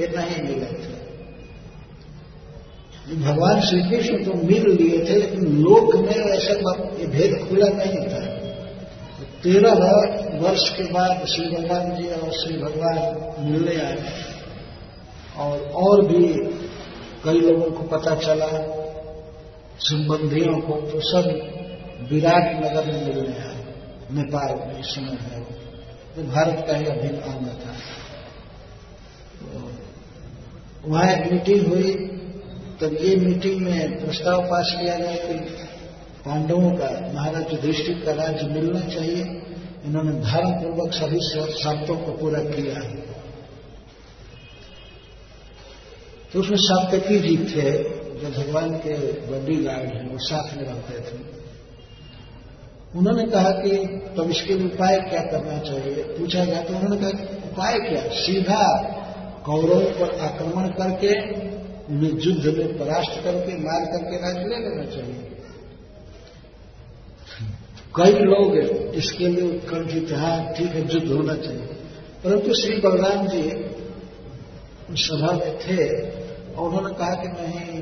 Speaker 1: ये नहीं मिले थे। भगवान श्री कृष्ण तो मिल लिए थे, लेकिन लोक में ऐसा भेद खुला नहीं था। तेरह वर्ष के बाद श्री भगवान जी और श्री भगवान मिलने आए। और और भी कई लोगों को पता चला, संबंधियों को तो सब विराट नगर में मिलने आए। नेपाल में इस समय है वो। तो भारत का ही अभिन्न अंग था। वहाँ एक मीटिंग हुई, तब ये मीटिंग में प्रस्ताव पास किया गया कि पांडवों का, महाराज युधिष्ठिर का राज्य मिलना चाहिए। इन्होंने धर्म पूर्वक सभी शर्तों को पूरा किया। तो उसमें सात्यकी जी थे, जो भगवान के बॉडी गार्ड हैं, वो साथ में रहते थे। उन्होंने कहा कि, तब इसके लिए उपाय क्या करना चाहिए? पूछा गया तो उन्होंने कहा उपाय क्या? सीधा कौरवों पर आक्रमण करके, उन्हें युद्ध में परास्त करके, मार करके राज्य ले लेना चाहिए। कई लोग इसके लिए उत्कंठित हाँ ठीक है, युद्ध होना चाहिए। परंतु श्री बलराम जी सभा में थे और उन्होंने कहा कि नहीं,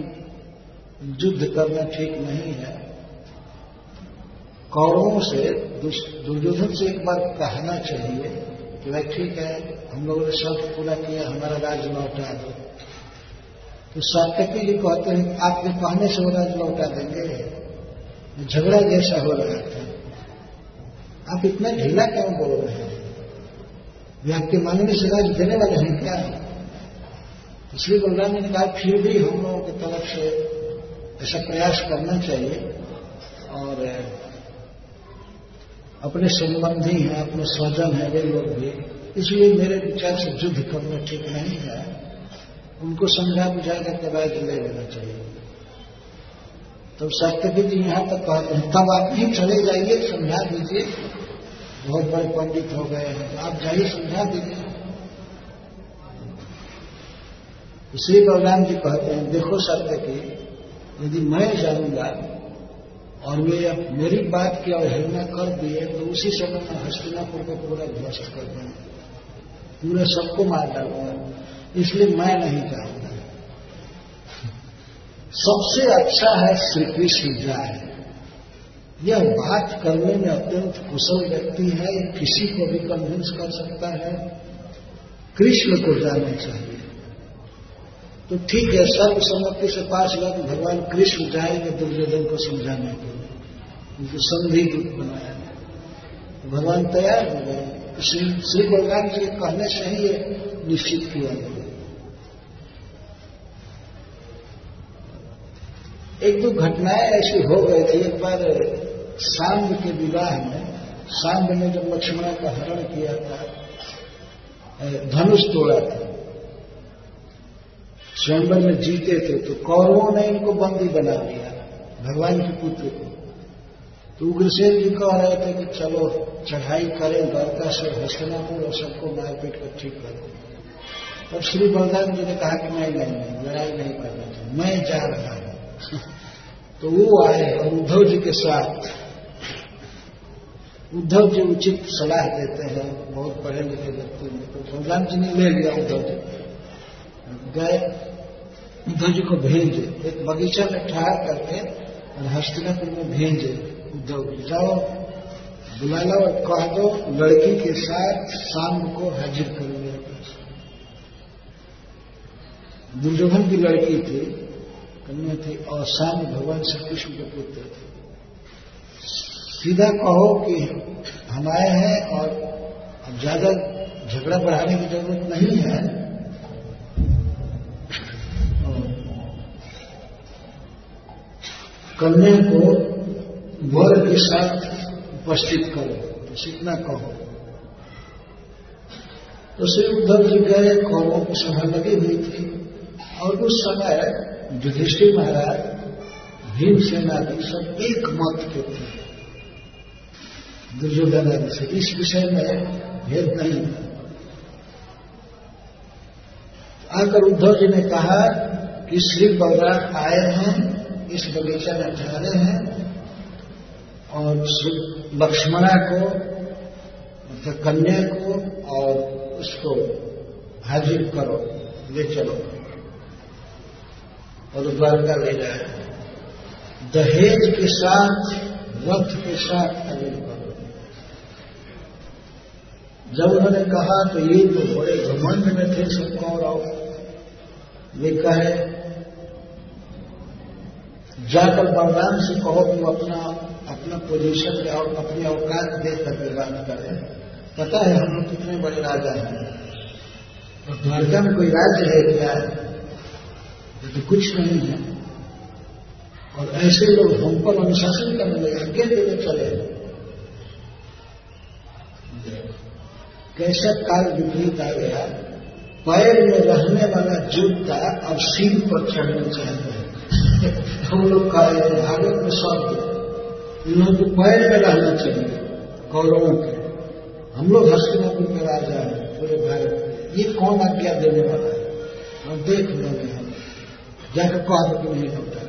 Speaker 1: युद्ध करना ठीक नहीं है। कौरवों से दुर्योधन से एक बार कहना चाहिए कि भाई ठीक है, हम लोगों ने शर्त पूरा किया हमारा राज्य लौटा दो। तो सात्यकी जी कहते हैं, आपके कहने से वो राज्य लौटा देंगे। झगड़ा जैसा हो रहा था। आप इतना ढीला क्यों बोल रहे हैं? वे आपके मांगने से राज्य देने वाले हैं क्या? इसलिए बलराम ने कहा, फिर भी हम लोगों की तरफ़ से ऐसा प्रयास करना चाहिए और अपने संबंधी हैं, अपने स्वजन हैं, वे लोग भी। इसलिए मेरे विचार से युद्ध करना ठीक नहीं है। उनको समझा बुझा करके राज्य ले लेना चाहिए। तो सत्यवी जी यहाँ तक कहते हैं तब आप ही चले जाइए, समझा दीजिए। बहुत बड़े पंडित हो गए हैं। आप जाइए, समझा दीजिए। श्री बलराम जी कहते हैं, देखो सत्य की यदि मैं जाऊँगा और वे मेरी बात की अवहेलना कर दिए तो उसी समय मैं हस्तिनापुर को पूरा ध्वस्त कर दूँगा। पूरे सबको मार डालूँगा। इसलिए मैं नहीं चाहूँगा सबसे अच्छा है श्री कृष्ण जाए। यह बात करने में अत्यंत कुशल व्यक्ति है, किसी को भी कन्विंस कर सकता है। कृष्ण को जाना चाहिए। तो ठीक है, सर्वसम्मति से पास हुआ कि भगवान कृष्ण जाएँगे दुर्योधन को समझाने के लिए। उनको संधि बनाया तो भगवान तैयार हो गए। श्री श्री जी के कहने से ही ये निश्चित किया गया। एक दो घटनाएँ ऐसी हो गई थी, एक बार सांब के विवाह में, सांब ने जब लक्ष्मणा का हरण किया था धनुष तोड़ा था। स्वयंवर में जीते थे तो कौरवों ने इनको बंदी बना लिया भगवान के पुत्र को। तो उग्रसेन जी कह रहे थे कि चलो, चढ़ाई करें, द्वारका से हस्तनापुर और सबको मारपीट कर ठीक कर तब श्री बलराम जी ने कहा कि नहीं नहीं नहीं लड़ाई नहीं करना चाहिए मैं जा रहा हूँ। *laughs* तो वो आए और उद्धव जी के साथ उद्धव जी उचित सलाह देते हैं। बहुत पढ़े लिखे व्यक्ति में तो भगवान जी ने ले लिया उद्धव जी। गए। उद्धव जी को भेजे। एक बगीचा में ठहर करके और हस्तिनापुर में भेजे उद्धव जी। जाओ बुला लो और कह दो, लड़की के साथ शाम को हाजिर कर लिया दुर्योधन की लड़की थी, कन्या थी और शाम भगवान श्री कृष्ण के पुत्र थे। सीधा कहो कि हम आए हैं और अब ज़्यादा झगड़ा बढ़ाने की ज़रूरत नहीं है। कन्या को वर के साथ उपस्थित करो तो इतना कहो। तो श्री उद्धव जी गए कौरों की सभा लगी हुई थी और उस समय युधिष्ठिर महाराज भीमसेन आदि सब एक मत के थे। दुर्योधन आदि से इस विषय में भेद नहीं था आकर उद्धव जी ने कहा कि श्री बलराम आए हैं, इस बगीचा में ठहरे हैं, और लक्ष्मणा को मतलब कन्या को, और उसको हाजिर करो, ले चलो। और द्वारका ले जाए। दहेज के साथ, रथ के साथ करो जब उन्होंने कहा तो ये तो बड़े घमंड में थे सब कौरव ये कहे, जाकर बलराम से कहो कि वो अपना अपना पोजीशन और अपनी अवकाश दे करके बात करें। पता है हम लोग कितने बड़े राजा हैं। और द्वारका में कोई राज्य है क्या? है तो कुछ नहीं है। और ऐसे लोग हम पर अनुशासन करने लगे आज्ञा देने चले। कैसा काल विपरीत आ गया, पैर में रहने वाला जूता अब सील पर चढ़ना चाहते हैं। *laughs* हम लोग थे भारत में शब्द इन को पैर में रहना चाहिए, कौरवों के। हम लोग हस्तिनापुर के राजा हैं, पूरे भारत ये कौन आज्ञा देने वाला है? हम देख लोगे हम जाकर कहा कि नहीं होता।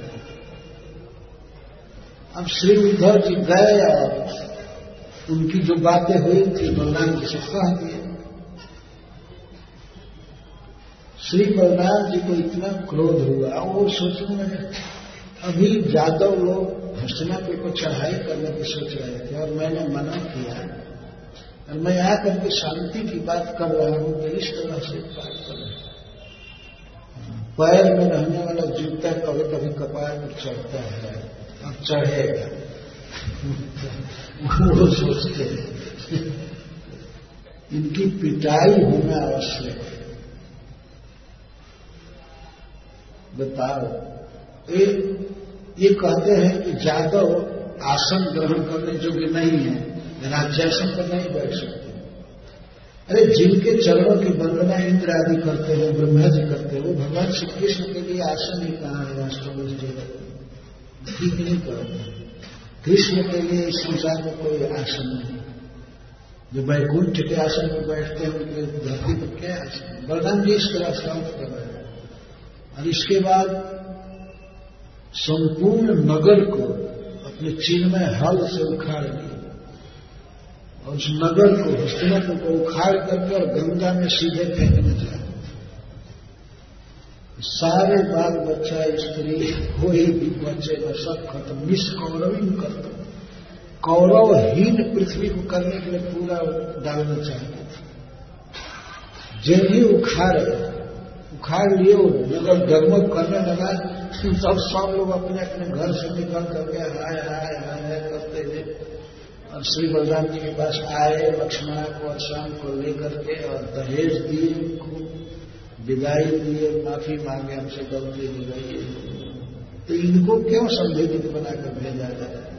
Speaker 1: अब श्री उद्धव जी गए और उनकी जो बातें हुई थी बलराम जी से दिए श्री बलराम जी को इतना क्रोध हुआ, वो सोचने लगे, अभी जादव लोग हस्तिनापुर को चढ़ाई करने की सोच रहे थे और मैंने मना किया। और मैं आकर के शांति की बात कर रहा हूँ तो इस तरह से बात कर। रहा हूँ पैर में रहने वाला जूता कभी कभी कपार पर चढ़ता है, अब चढ़ेगा। वो सोचते हैं। इनकी पिटाई होना आवश्यक है। बताओ। ये ये कहते हैं कि जादव आसन ग्रहण करने योग्य नहीं है। राज्यासन पर नहीं बैठ सकते। अरे जिनके चरणों की वंदना इंद्र आदि करते हैं ब्रह्मा जी करते हैं, वो भगवान श्री कृष्ण के लिए आसन ही कहा है? जगत में ठीक नहीं करते कृष्ण के लिए इस संसार में कोई आसन नहीं जो वैकुंठ के आसन में बैठते हैं, उनके धरती पर क्या आसन बलराम जी इस तरह शांत कर रहे हैं। और इसके बाद संपूर्ण नगर को अपने चिन्ह में हल से उखाड़ दिया। और उस नगर को हस्तिनापुर को उखाड़ करके और गंगा में सीधे फेंकने जाए। सारे बाल बच्चा स्त्री कोई भी बच्चे का सब खत्म। निष् कौरवी करते। कौरवहीन पृथ्वी को करने के लिए पूरा डालना चाहिए जब ही उखाड़े, उखाड़ लिए नगर डगमग करने लगा सब सब लोग अपने अपने घर से निकल करके हाय हाय हाय हाय करते थे। और श्री बलराम जी के पास आए, लक्ष्मणा को और श्याम को लेकर के और दहेज दिए उनको। विदाई दिए माफ़ी मांगे, हमसे गलती हो गई। तो इनको क्यों संवेदित बनाकर भेजा जाए?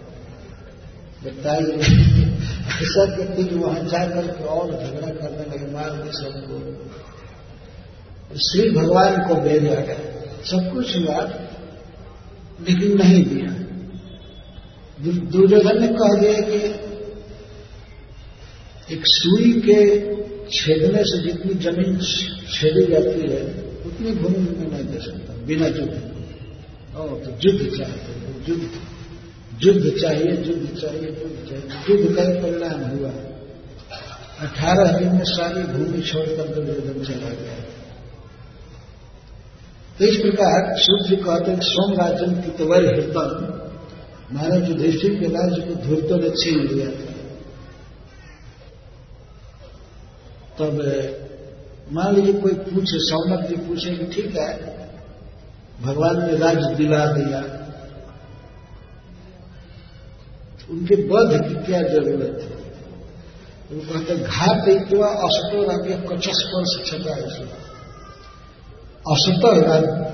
Speaker 1: बताइए। ऐसा व्यक्ति जो वहाँ जाकर के और झगड़ा करने लगे, मार दे सबको। श्री भगवान को भेजा गया। सब कुछ हुआ, लेकिन नहीं दिया। दुर्योधन ने कह दिया कि एक सुई के छेदने से जितनी ज़मीन छेदी जाती है, उतनी भूमि में नहीं दे सकता बिना युद्ध और तो युद्ध चाहते युद्ध युद्ध चाहिए युद्ध चाहिए युद्ध चाहिए। युद्ध का ही परिणाम हुआ। अठारह दिन में सारी भूमि छोड़कर दुर्योधन चला गया। तो इस प्रकार सूर्य कहते हैं सोम राजन की तवर हृदय महाराज युधिष्ठिर के राज्य को धूर्तों ने छीन लिया था। तब मान लीजिए कोई पूछे सौनक जी पूछे कि ठीक है, भगवान ने राज्य दिला दिया। तो उनके बध की क्या ज़रूरत है वो कहते, घात इतवा असतो राज्य कचस पर से छटा है असत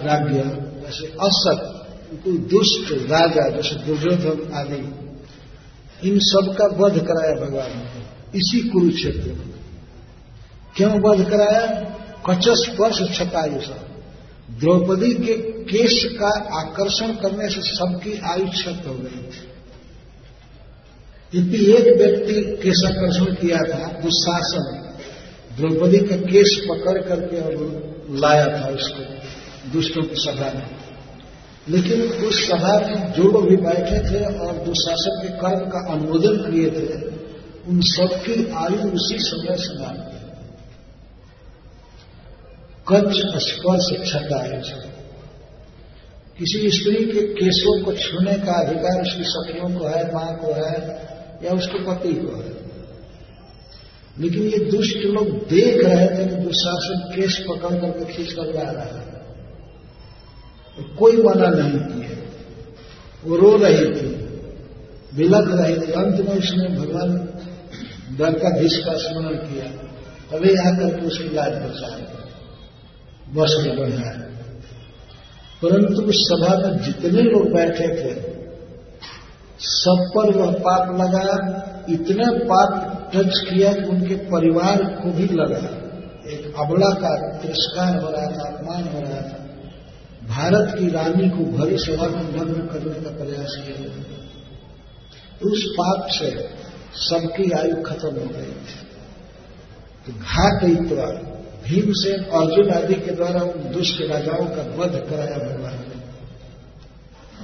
Speaker 1: राज्य जैसे असत कोई दुष्ट राजा, जैसे दुर्योधन आदि, इन सब का वध कराया भगवान ने। इसी कुरुक्षेत्र में। क्यों वध कराया? कचस छतायु सब द्रौपदी के केश का आकर्षण करने से सबकी आयु क्षत हो गई थी। यदि एक व्यक्ति केश आकर्षण किया था दुशासन द्रौपदी का केश पकड़ करके और लाया था उसको दुष्टों की सभा में। लेकिन उस सभा में जो लोग भी बैठे थे और दुशासन के कर्म का अनुमोदन किए थे, उन सबकी आयु उसी समय समाप्त कच्छ स्पर्श छता है किसी स्त्री के केशों को छूने का अधिकार उसकी सखियों को है, माँ को है, या उसके पति को है। लेकिन ये दुष्ट लोग देख रहे थे कि दुशासन केस पकड़ करके खींच कर ला रहा है। तो कोई मना नहीं किए वो रो रही थी विलक रही थी। अंत में उसने भगवान द्वारकाधीश का स्मरण किया। तभी आकर के उसकी लाज बचाया वश में बढ़ा है। परंतु उस सभा में जितने लोग बैठे थे, सब पर वह पाप लगा इतना पाप टच किया कि उनके परिवार को भी लगा। एक अबला का तिरस्कार हो रहा था, अपमान हो रहा था। भारत की रानी को भरी सभा में भंग करने का प्रयास किया तो उस पाप से सबकी आयु खत्म हो गई थी। तो इतवा भीमसेन अर्जुन आदि के द्वारा उन दुष्ट राजाओं का वध कराया भगवान ने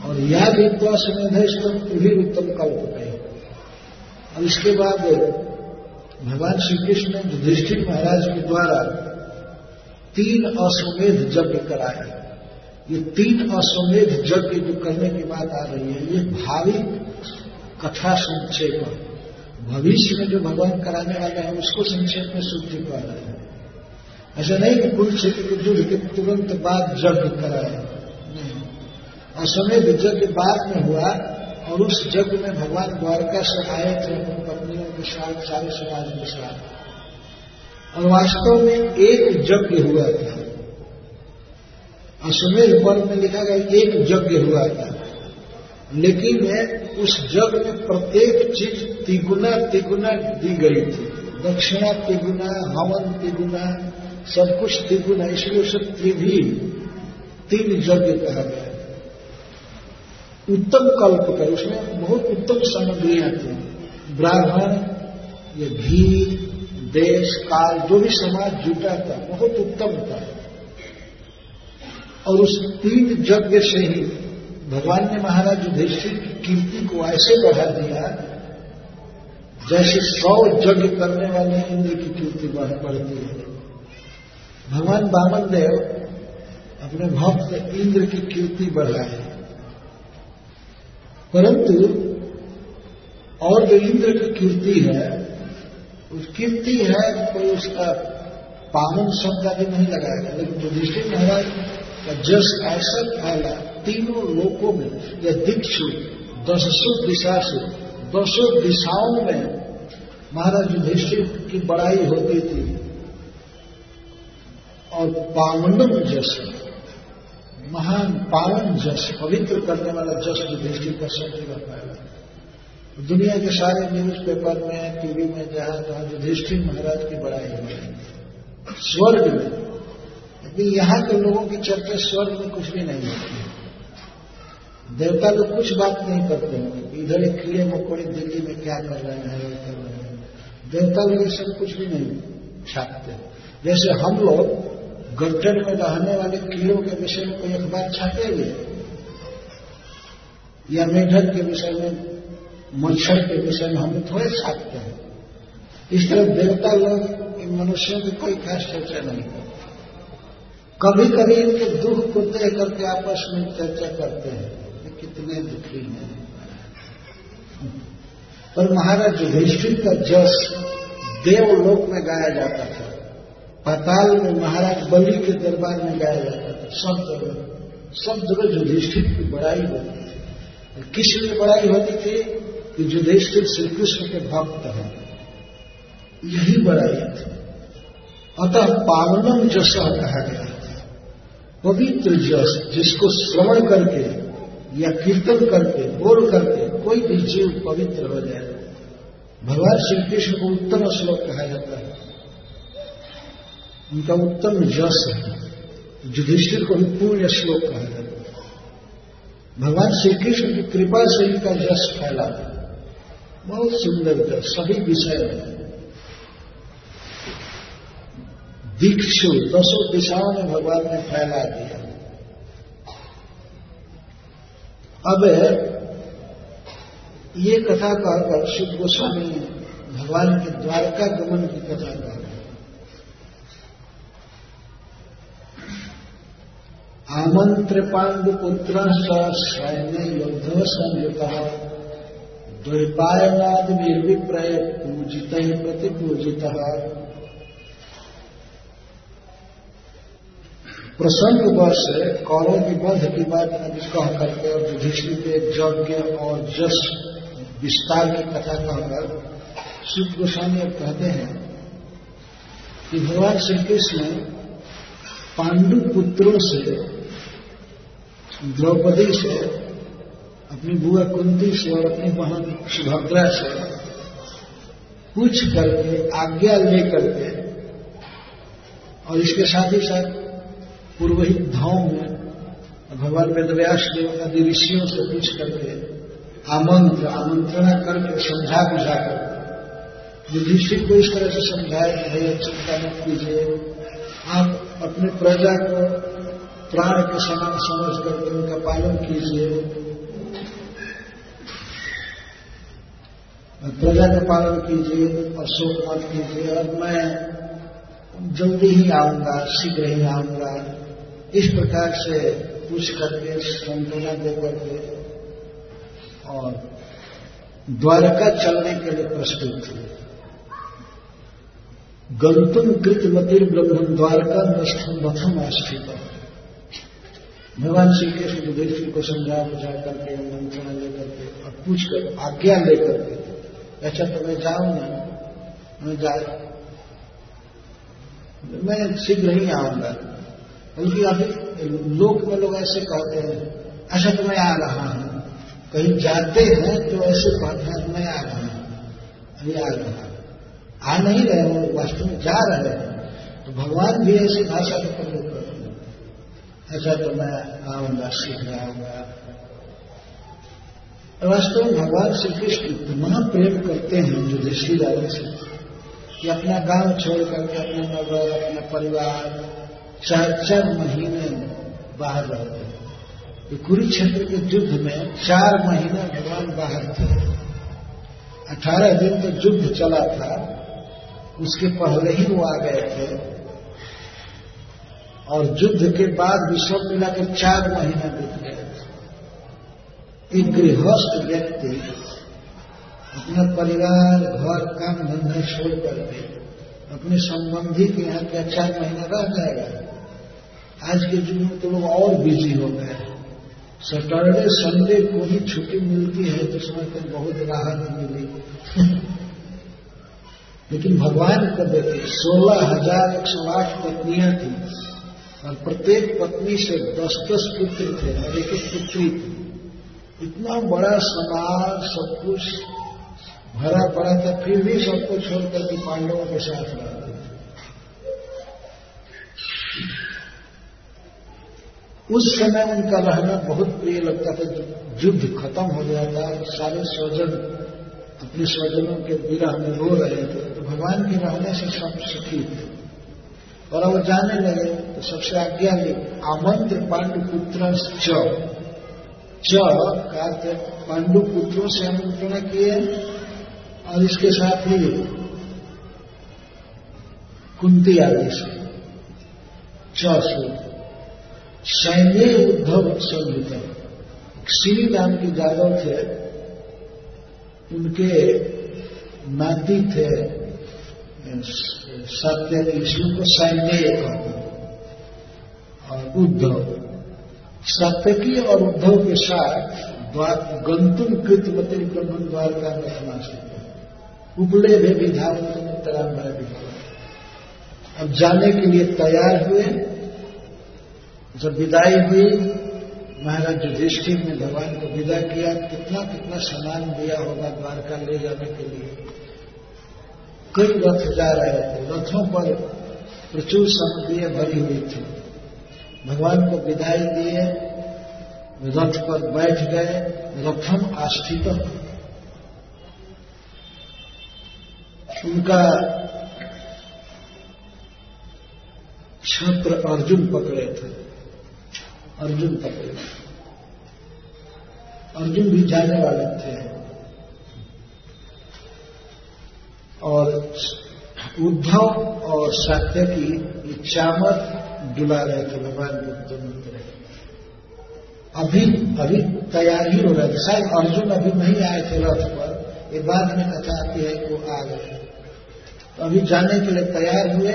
Speaker 1: और याद विद्वास मेधेश्वर भी उत्तम का गए और इसके बाद भगवान श्री कृष्ण ने युधिष्ठिर महाराज के द्वारा तीन अश्वमेध यज्ञ कराया। ये तीन अश्वमेध यज्ञ जो करने की बात आ रही है, ये भावी कथा संक्षेप। भविष्य में जो भगवान कराने वाले हैं, उसको संक्षेप में शुद्धि कर रहे हैं। ऐसा नहीं कि कुरुक्षेत्र के युद्ध के तुरंत बाद यज्ञ कराया नहीं। असमय यज्ञ बाद में हुआ, और उस यज्ञ में भगवान द्वारका से आए थे अपनी पत्नियों के साथ, सारे समाज के साथ। और वास्तव में एक यज्ञ हुआ था। अश्वमेध पर्व में लिखा गया, एक यज्ञ हुआ था। लेकिन उस जग में प्रत्येक चीज़ तिगुना तिगुना दी गई थी। दक्षिणा तिगुना, हवन तिगुना सब कुछ त्रिगुण है इसलिए उसे त्रिभी तीन यज्ञ कहा गया उत्तम कल्प कर, उसमें बहुत उत्तम सामग्रियाँ थी ब्राह्मण, ये घी देश, काल, जो भी समाज जुटा था, बहुत उत्तम था। और उस तीन यज्ञ से ही भगवान ने महाराज युधिष्ठिर की कीर्ति को ऐसे बढ़ा दिया, जैसे सौ यज्ञ करने वाले इंद्र की कीर्ति बढ़ती है। भगवान बामन देव अपने भक्त इंद्र की कीर्ति बढ़ाए। परंतु और जो इंद्र की कीर्ति है, उस कीर्ति है कोई उसका पावन शब्द भी नहीं लगाएगा। लेकिन युधिष्ठिर महाराज का जस ऐसा फैला, तीनों लोकों में, या दीक्षु, दसों दिशा से दसों दिशाओं में महाराज युधिष्ठिर की बड़ाई होती थी। और पावनम जस, महान पावन जस, पवित्र करने वाला जस युधिष्ठिर का सब जगह फैला दुनिया के सारे न्यूज़ पेपर में टीवी में जहाँ जहाँ युधिष्ठिर महाराज की बड़ाई हो। स्वर्ग में। लेकिन यहाँ के लोगों की चर्चा स्वर्ग में कुछ भी नहीं होती देवता लोग कुछ बात नहीं करते हैं। इधर एक कीड़े मकोड़े दिल्ली में क्या कर रहे हैं कर रहे हैं। देवता लोग सब कुछ भी नहीं छापते। जैसे हम लोग गड्ढन में रहने वाले कीड़ों के विषय में कोई अखबार छापेंगे या मेढक के विषय में, मच्छर के विषय में हम थोड़े छापते हैं। इस तरह देवता लोग इन मनुष्यों की कोई खास चर्चा नहीं करते। कभी कभी इनके दुख को तय करके आपस में चर्चा करते हैं कितने दुखी हैं। पर महाराज युधिष्ठिर का जस देवलोक में गाया जाता था पाताल में महाराज बलि के दरबार में गाया जाता था, सब जगह। सब जगह युधिष्ठिर की बड़ाई होती थी। किस लिए बड़ाई होती थी? कि युधिष्ठिर श्री कृष्ण के भक्त हैं। यही बड़ाई थी। अतः पावनम जस कहा गया था। पवित्र जस जिसको श्रवण करके या कीर्तन करके, बोल करके कोई भी जीव पवित्र हो जाए। भगवान श्री कृष्ण को उत्तम श्लोक कहा जाता है। उनका उत्तम यश है। युधिष्ठिर को भी पूर्ण श्लोक कहा जाता है भगवान श्री कृष्ण की कृपा से इनका यश फैला। है बहुत सुंदर सभी विषय में। दीक्षु दसों दिशाओं में भगवान ने फैला दिया। अब ये कथा कहकर शिव गोस्वामी भगवान के द्वारका गमन की कथा कह सैन्य युद्ध संयुक्त द्वैपायनाद निर्विप्रय पूजित प्रति पूजित प्रसंग वर्ष कौरव की बध की बात कह करके और युधिष्ठिर के यज्ञ और जस विस्तार की कथा कहकर शिव गोस्वामी अब कहते हैं कि भगवान श्री कृष्ण पांडु पुत्रों से द्रौपदी से, अपनी बुआ कुंती से और अपनी बहन सुभद्रा से पूछ करके, आज्ञा ले के और इसके साथ ही साथ पूर्वहित धाम में भगवान वेदव्यास देव आदि ऋषियों से पूछ करके आमंत्र, आमंत्रणा करके समझा बुझा कर युधिष्ठिर को इस तरह से समझाए भैया चिंता मत कीजिए, आप अपने प्रजा को प्राण के समान समझ करके उनका पालन कीजिए। प्रजा का पालन कीजिए और शोक मत कीजिए। और मैं जल्दी ही आऊँगा, शीघ्र ही आऊँगा। इस प्रकार से पूछ करके संतुला दे करके और द्वारका चलने के लिए प्रस्तुत थे। गंतुम कृत मतिर ब्रह्म द्वारका नष्ट मथम आस्थित भगवान श्री कृष्ण युधिष्ठिर को समझा बुझा करके, मंत्रणा लेकर के और पूछ कर आज्ञा लेकर के अच्छा तो मैं जाऊँ ना, मैं जा मैं शीघ्र ही आऊँगा। बल्कि अभी लोक में लोग ऐसे कहते हैं अच्छा तो मैं आ रहा हूँ। कहीं जाते हैं तो ऐसे कहते हैं, मैं आ रहा हूँ। अभी आ रहा हूँ। आ नहीं रहे, वो वास्तव में जा रहे हैं। तो भगवान भी ऐसी भाषा का प्रयोग अच्छा तो मैं आऊँगा शीघ्र आऊँगा वास्तव में भगवान श्री कृष्ण इतना प्रेम करते हैं जो ऋषि राजा से कि अपना गाँव छोड़ करके अपने नगर अपना परिवार चार चार महीने बाहर रहते हैं कुरुक्षेत्र के युद्ध में चार महीने भगवान बाहर थे अठारह दिन तो युद्ध चला था उसके पहले ही वो आ गए थे और युद्ध के बाद भी सब मिलाकर चार महीने बीत गए एक गृहस्थ व्यक्ति अपना परिवार, घर, काम, धंधा छोड़ करके अपने संबंधी के यहाँ क्या चार महीने रह जाएगा? आज के युग में तो लोग और बिज़ी हो गए सैटरडे संडे को ही छुट्टी मिलती है तो उसमें तो बहुत राहत मिली। *laughs* लेकिन भगवान को देखिए, सोलह हज़ार एक सौ आठ पत्नियाँ थी और प्रत्येक पत्नी से दस दस पुत्र थे, और एक एक पुत्री थी। इतना बड़ा समाज, सब कुछ भरा पड़ा था, फिर भी सबको छोड़कर के पांडवों के साथ रहते थे। उस समय उनका रहना बहुत प्रिय लगता था युद्ध खत्म हो गया था सारे स्वजन अपने स्वजनों के विरह में रो रहे थे। तो भगवान के रहने से सब सुखी थे। और अब जाने लगे तो सबसे आज्ञा ली आमंत्र पांडु पुत्र च। पांडु पुत्रों से आमंत्रण किए और इसके साथ ही कुंती आदि से। च सैन्य उद्धव संगीत श्री नाम के जादव थे, उनके नाती थे सत्य इसको को सैन्य कहते और उद्धव सत्यकी और उद्धव के साथ गंतुम कृतवती ब्रह्म द्वार का रचना से उपले भी विधान तरह अब जाने के लिए तैयार हुए, जब विदाई हुई, महाराज युधिष्ठिर ने भगवान को विदा किया कितना कितना सामान दिया होगा द्वारका ले जाने के लिए। कई रथ जा रहे थे, रथों पर प्रचुर सामग्रियाँ भरी हुई थी। भगवान को विदाई दिए, रथ पर बैठ गए, रथम आस्थित उनका छात्र अर्जुन पकड़े थे। अर्जुन पकड़े। अर्जुन भी जाने वाले थे। और उद्धव और सत्य की इच्छामत डुला रहे थे, भगवान बुद्ध मित्र अभी अभी तैयारी हो रहे थे शायद अर्जुन अभी नहीं आए थे रथ पर। ये बाद में कथा आती है वो आ गए तो अभी जाने के लिए तैयार हुए।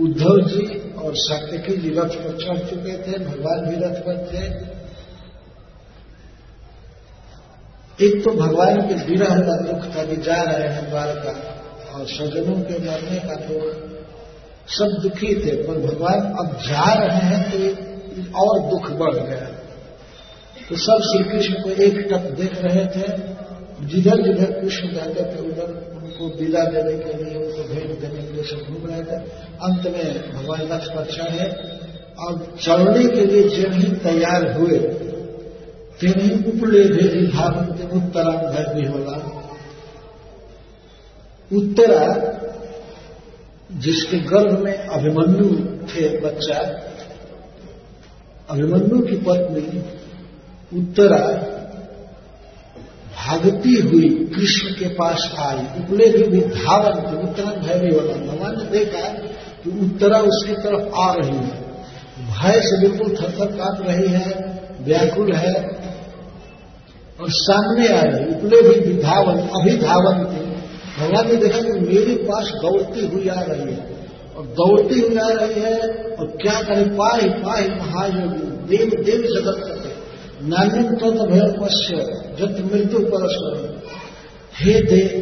Speaker 1: उद्धव जी और सत्यकी जी रथ पर चढ़ चुके थे। भगवान भी रथ पर थे। एक तो भगवान के विरह का दुख था कि जा रहे हैं द्वारका। और स्वजनों के मरने का तो सब दुखी थे, पर भगवान अब जा रहे हैं तो और दुख बढ़ गया। तो सब श्री कृष्ण को एक टक देख रहे थे, जिधर जिधर कृष्ण जाते थे, उधर उनको विदा देने के लिए, उनको भेंट देने के लिए सब घूम रहे थे। अंत में भगवान रथ पर चढ़े और चढ़ने के लिए जब ही तैयार हुए तेन ही उपले भेजी भावंत उत्तरांध भी होला उत्तरा जिसके गर्भ में अभिमन्यु थे बच्चा, अभिमन्यु की पत्नी, उत्तरा भागती हुई कृष्ण के पास आई। उपले भी धावन थे उत्तरन भय भी होगा भगवान ने देखा कि उत्तरा उसकी तरफ़ आ रही है। भय से बिल्कुल थरथर काट रही है, व्याकुल है और सामने आ रही उपले भी विधावन अभिधावन थे। भगवान ने देखा कि मेरे पास दौड़ती हुई आ रही है। और दौड़ती हुई आ रही है, और क्या करे? पाही पाही महायोगी देव देव जगत करते नान्यम तत् भयपश्य जत मृत्यु परस्पर हे देव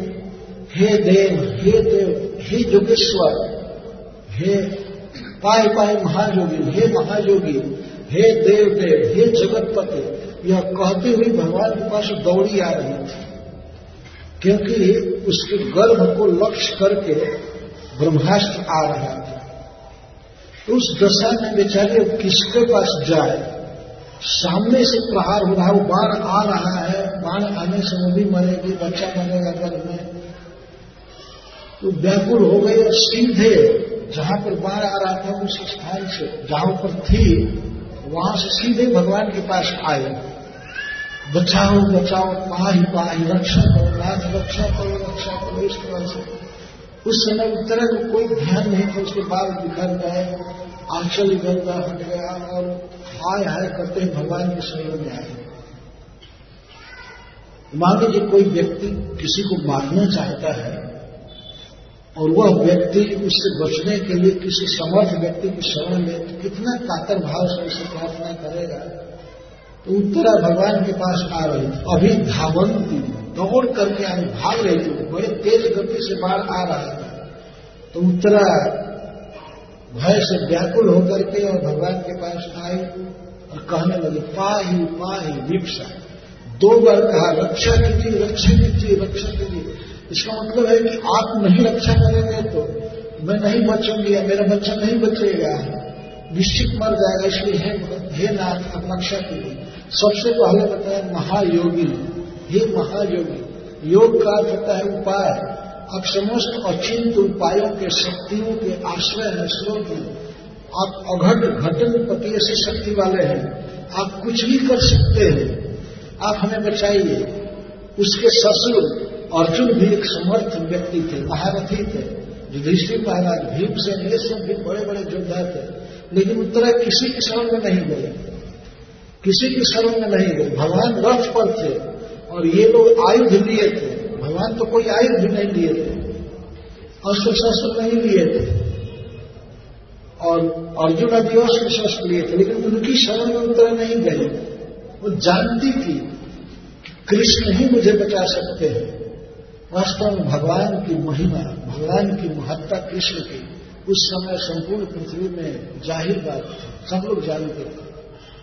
Speaker 1: हे देव हे देव, हे योगेश्वर हे पाए पाई महायोगी हे महायोगी हे देव देव हे जगतपति। यह कहते हुए भगवान के पास दौड़ी आ रही थी। क्योंकि उसके गर्भ को लक्ष्य करके ब्रह्मास्त्र आ रहा था। उस दशा में बेचारे किसके पास जाए? सामने से प्रहार हो रहा वो बाण आ रहा है। बाढ़ आने से वो भी मरेगी, बच्चा मरेगा गर्भ में। तो व्याकुल हो गए और सीधे जहाँ पर बाढ़ आ रहा था, उस स्थान से, जहाँ पर थी, वहाँ से सीधे भगवान के पास आए। बचाओ बचाओ पाही पाही रक्षा करो नाथ रक्षा करो रक्षा करो, इस तरह से। उस समय उत्तरा को कोई ध्यान नहीं था, उसके बाल बिखर गए आंचल इधर हट गया, और हाय हाय करते ही भगवान के शरीर में आए। मान लीजिए कोई व्यक्ति किसी को मारना चाहता है, और वह व्यक्ति उससे बचने के लिए किसी समर्थ व्यक्ति की शरण में कितना कातर भाव से उसे प्रार्थना करेगा उत्तरा भगवान के पास आ रही अभी धावंती। दौड़ करके आने भाग रही थी। बड़े तेज गति से बाढ़ आ रहा था। तो उत्तरा भय से व्याकुल होकर के और भगवान के पास आई और कहने लगी, पाही पाही विपसा दो बार कहा, रक्षा कीजिए रक्षा कीजिए रक्षा कीजिए। इसका मतलब है कि आप नहीं रक्षा करेंगे तो मैं नहीं बचूँगी या मेरा बच्चा नहीं बचेगा। निश्चित मर जाएगा, इसलिए हे नाथ, आप रक्षा कीजिए। सबसे पहले बताया महायोगी, हे महायोगी, योग का होता है उपाय। आप समस्त अचिंत उपायों के, शक्तियों के आश्रय है, स्रोत हैं। आप अघट घटन पति से शक्ति वाले हैं। आप कुछ भी कर सकते हैं। आप हमें बचाइए। उसके ससुर अर्जुन भी एक समर्थ व्यक्ति थे, महारथी थे। युधिष्ठिर महाराज भीमसेन ये सब भी बड़े बड़े योद्धा थे। लेकिन उत्तरा किसी के शरण में नहीं गए। किसी की शरण में नहीं गए। भगवान रथ पर थे और ये लोग आयुध लिए थे। भगवान तो कोई आयुध नहीं लिए थे। अस्त्र शस्त्र नहीं लिए थे। और अर्जुन आदि अस्त्र शस्त्र लिए थे, लेकिन उनकी शरण में उत्तरा नहीं गए। वो जानती थी, कृष्ण ही मुझे बचा सकते हैं। वास्तव में भगवान की महिमा, भगवान की महत्ता कृष्ण की, उस समय संपूर्ण पृथ्वी में ज़ाहिर बात थी। सब लोग जानते थे।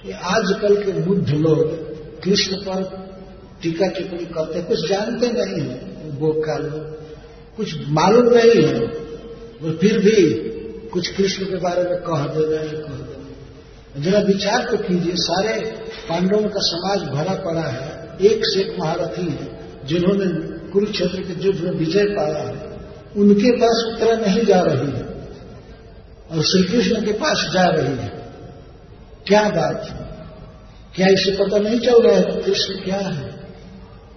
Speaker 1: ये आजकल के बुद्ध लोग कृष्ण पर टीका टिप्पणी करते हैं। कुछ जानते नहीं है बोका लोग। कुछ मालूम नहीं है और फिर भी कुछ कृष्ण के बारे में कह दे रहे हैं, कह दे रहे जरा विचार तो कीजिए, सारे पांडवों का समाज भरा पड़ा है, एक से एक महारथी है, जिन्होंने कुरुक्षेत्र के युद्ध में विजय पाया है। उनके पास उत्तरा नहीं जा रही है, और श्री कृष्ण के पास जा रही है। क्या बात है? क्या इसे पता नहीं चल रहा है? कृष्ण क्या है?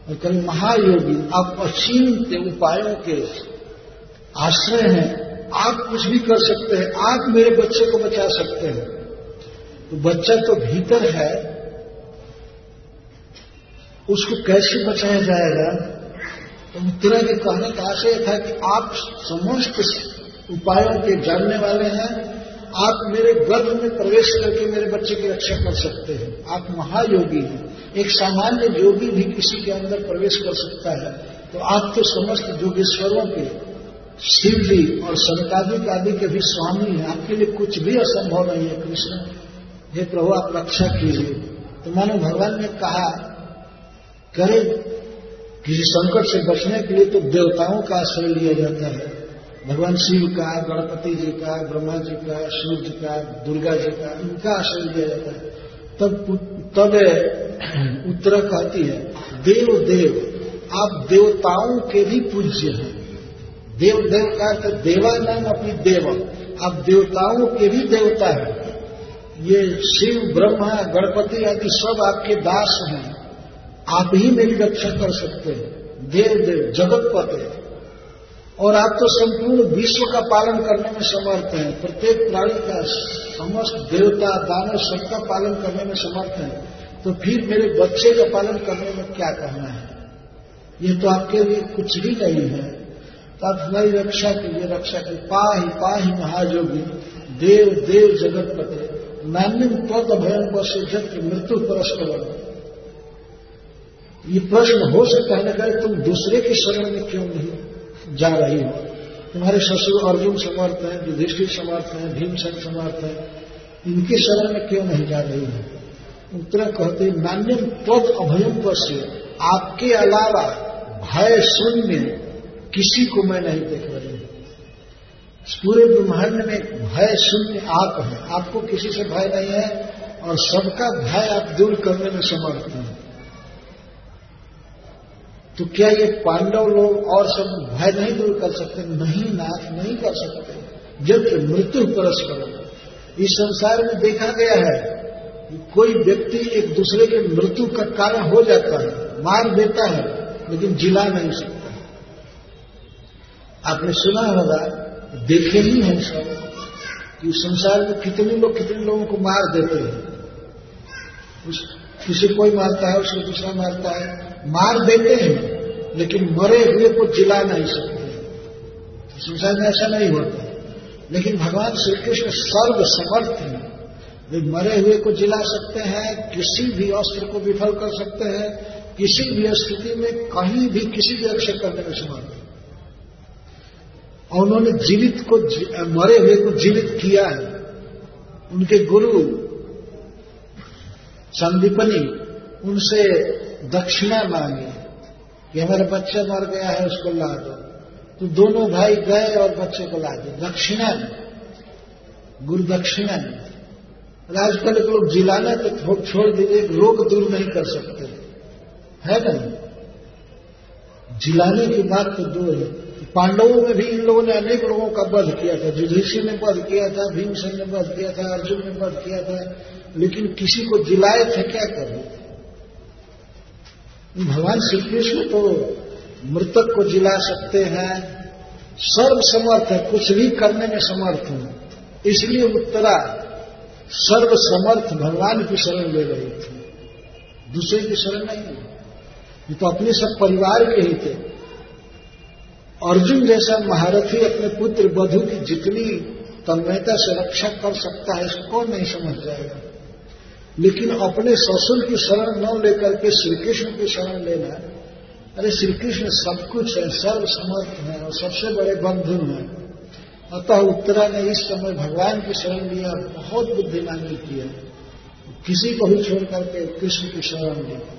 Speaker 1: और कभी महायोगी आप असीमित उपायों के आश्रय हैं। आप कुछ भी कर सकते हैं। आप मेरे बच्चे को बचा सकते हैं। तो बच्चा तो भीतर है। उसको कैसे बचाया जाएगा? तो उत्तरा के कहने का आशय था कि आप समस्त उपायों के जानने वाले हैं। आप मेरे गर्भ में प्रवेश करके मेरे बच्चे की रक्षा कर सकते हैं। आप महायोगी हैं। एक सामान्य योगी भी किसी के अंदर प्रवेश कर सकता है। तो आप तो समस्त योगेश्वरों के शिव जी और संतादिक आदि के भी स्वामी हैं। आपके लिए कुछ भी असंभव नहीं है, कृष्ण। हे प्रभु, आप रक्षा कीजिए। तो मानो भगवान ने कहा, करे। किसी संकट से बचने के लिए तो देवताओं का आश्रय लिया जाता है। भगवान शिव का, गणपति जी का ब्रह्मा जी का, शिव जी का, दुर्गा जी का, इनका आश्रय लिया जाता है। तब तब *clears throat* उत्तर कहती है, देव देव, आप देवताओं के भी पूज्य हैं। देव देव का तो देवा नाम अपनी देव, आप देवताओं के भी देवता हैं। ये शिव, ब्रह्मा, गणपति आदि सब आपके दास हैं। आप ही मेरी रक्षा कर सकते हैं। देव देव जगत पते और आप तो संपूर्ण विश्व का पालन करने में समर्थ हैं। प्रत्येक प्राणी का समस्त देवता, दानव सबका पालन करने में समर्थ हैं। तो फिर मेरे बच्चे का पालन करने में क्या कहना है? ये तो आपके लिए कुछ भी नहीं है। तो आप हमारी रक्षा कीजिए, रक्षा की पाही पाही महायोगी, देव देव जगत पते पद भयं को की मृत्यु परस्पर। ये प्रश्न हो सकता है ना तुम दूसरे के शरण में क्यों नहीं? जा रही हो। तुम्हारे ससुर अर्जुन समर्थ हैं, युधिष्ठिर समर्थ है, भीमसेन समर्थ हैं। इनके शरण में क्यों नहीं जा रही हो? उत्तर कहते, नान्यम पद अभयम से आपके अलावा भय शून्य किसी को मैं नहीं देख रही हूँ। पूरे ब्रह्मांड में भय शून्य आप है। आपको किसी से भय नहीं है और सबका भय आप दूर करने में समर्थ हैं। तो क्या ये पांडव लोग और सब भय नहीं दूर कर सकते? नहीं नाथ नहीं कर सकते। जब मृत्यु परस्पर इस संसार में देखा गया है कोई व्यक्ति एक दूसरे के मृत्यु का कारण हो जाता है, मार देता है, लेकिन जिला नहीं सकता आपने सुना होगा, देखे ही हैं सब, कि संसार में कितने लोग कितने लोगों को मार देते हैं। किसी कोई मारता है, उसको दूसरा मारता है। मार देते हैं, लेकिन मरे हुए को जिला नहीं सकते। तो संसार में ऐसा नहीं होता। लेकिन भगवान श्री कृष्ण सर्व समर्थ हैं। वे मरे हुए को जिला सकते हैं, किसी भी अस्त्र को विफल कर सकते हैं, किसी भी स्थिति में कहीं भी किसी भी अक्षर करने में समर्थ है और उन्होंने जीवित को मरे हुए को जीवित किया है। उनके गुरु संदीपनी उनसे दक्षिणा मांगी। कि हमारा बच्चा मर गया है, उसको ला दो। तो दोनों भाई गए और बच्चे को ला दो दक्षिणा गुरु दक्षिणा आजकल के लोग जिलाना तो छोड़ दीजिए रोग दूर नहीं कर सकते। है ना? जिलाने की बात तो दूर है। पांडवों में भी इन लोगों ने अनेक लोगों का वध किया था। युधिष्ठिर ने वध किया था, भीमसेन ने वध किया था, अर्जुन ने वध किया था। लेकिन किसी को जिलाए थे क्या कर रहे भगवान श्री कृष्ण तो मृतक को जिला सकते हैं सर्व समर्थ है, कुछ भी करने में समर्थ हूँ। इसलिए उत्तरा सर्व समर्थ भगवान की शरण ले रही थी। दूसरे की शरण नहीं ये तो अपने सब परिवार के ही थे। अर्जुन जैसा महारथी अपने पुत्र बधु की जितनी तन्मयता से रक्षा कर सकता है, इसको कौन नहीं समझ जाएगा। लेकिन अपने ससुर की शरण न लेकर के श्री कृष्ण की शरण लेना, अरे श्री कृष्ण सब कुछ है सर्व समर्थ है और सबसे बड़े बंधु हैं। अतः उत्तरा ने इस समय भगवान की शरण लिया, बहुत बुद्धिमानी किया किसी को भी छोड़ करके कृष्ण की शरण ली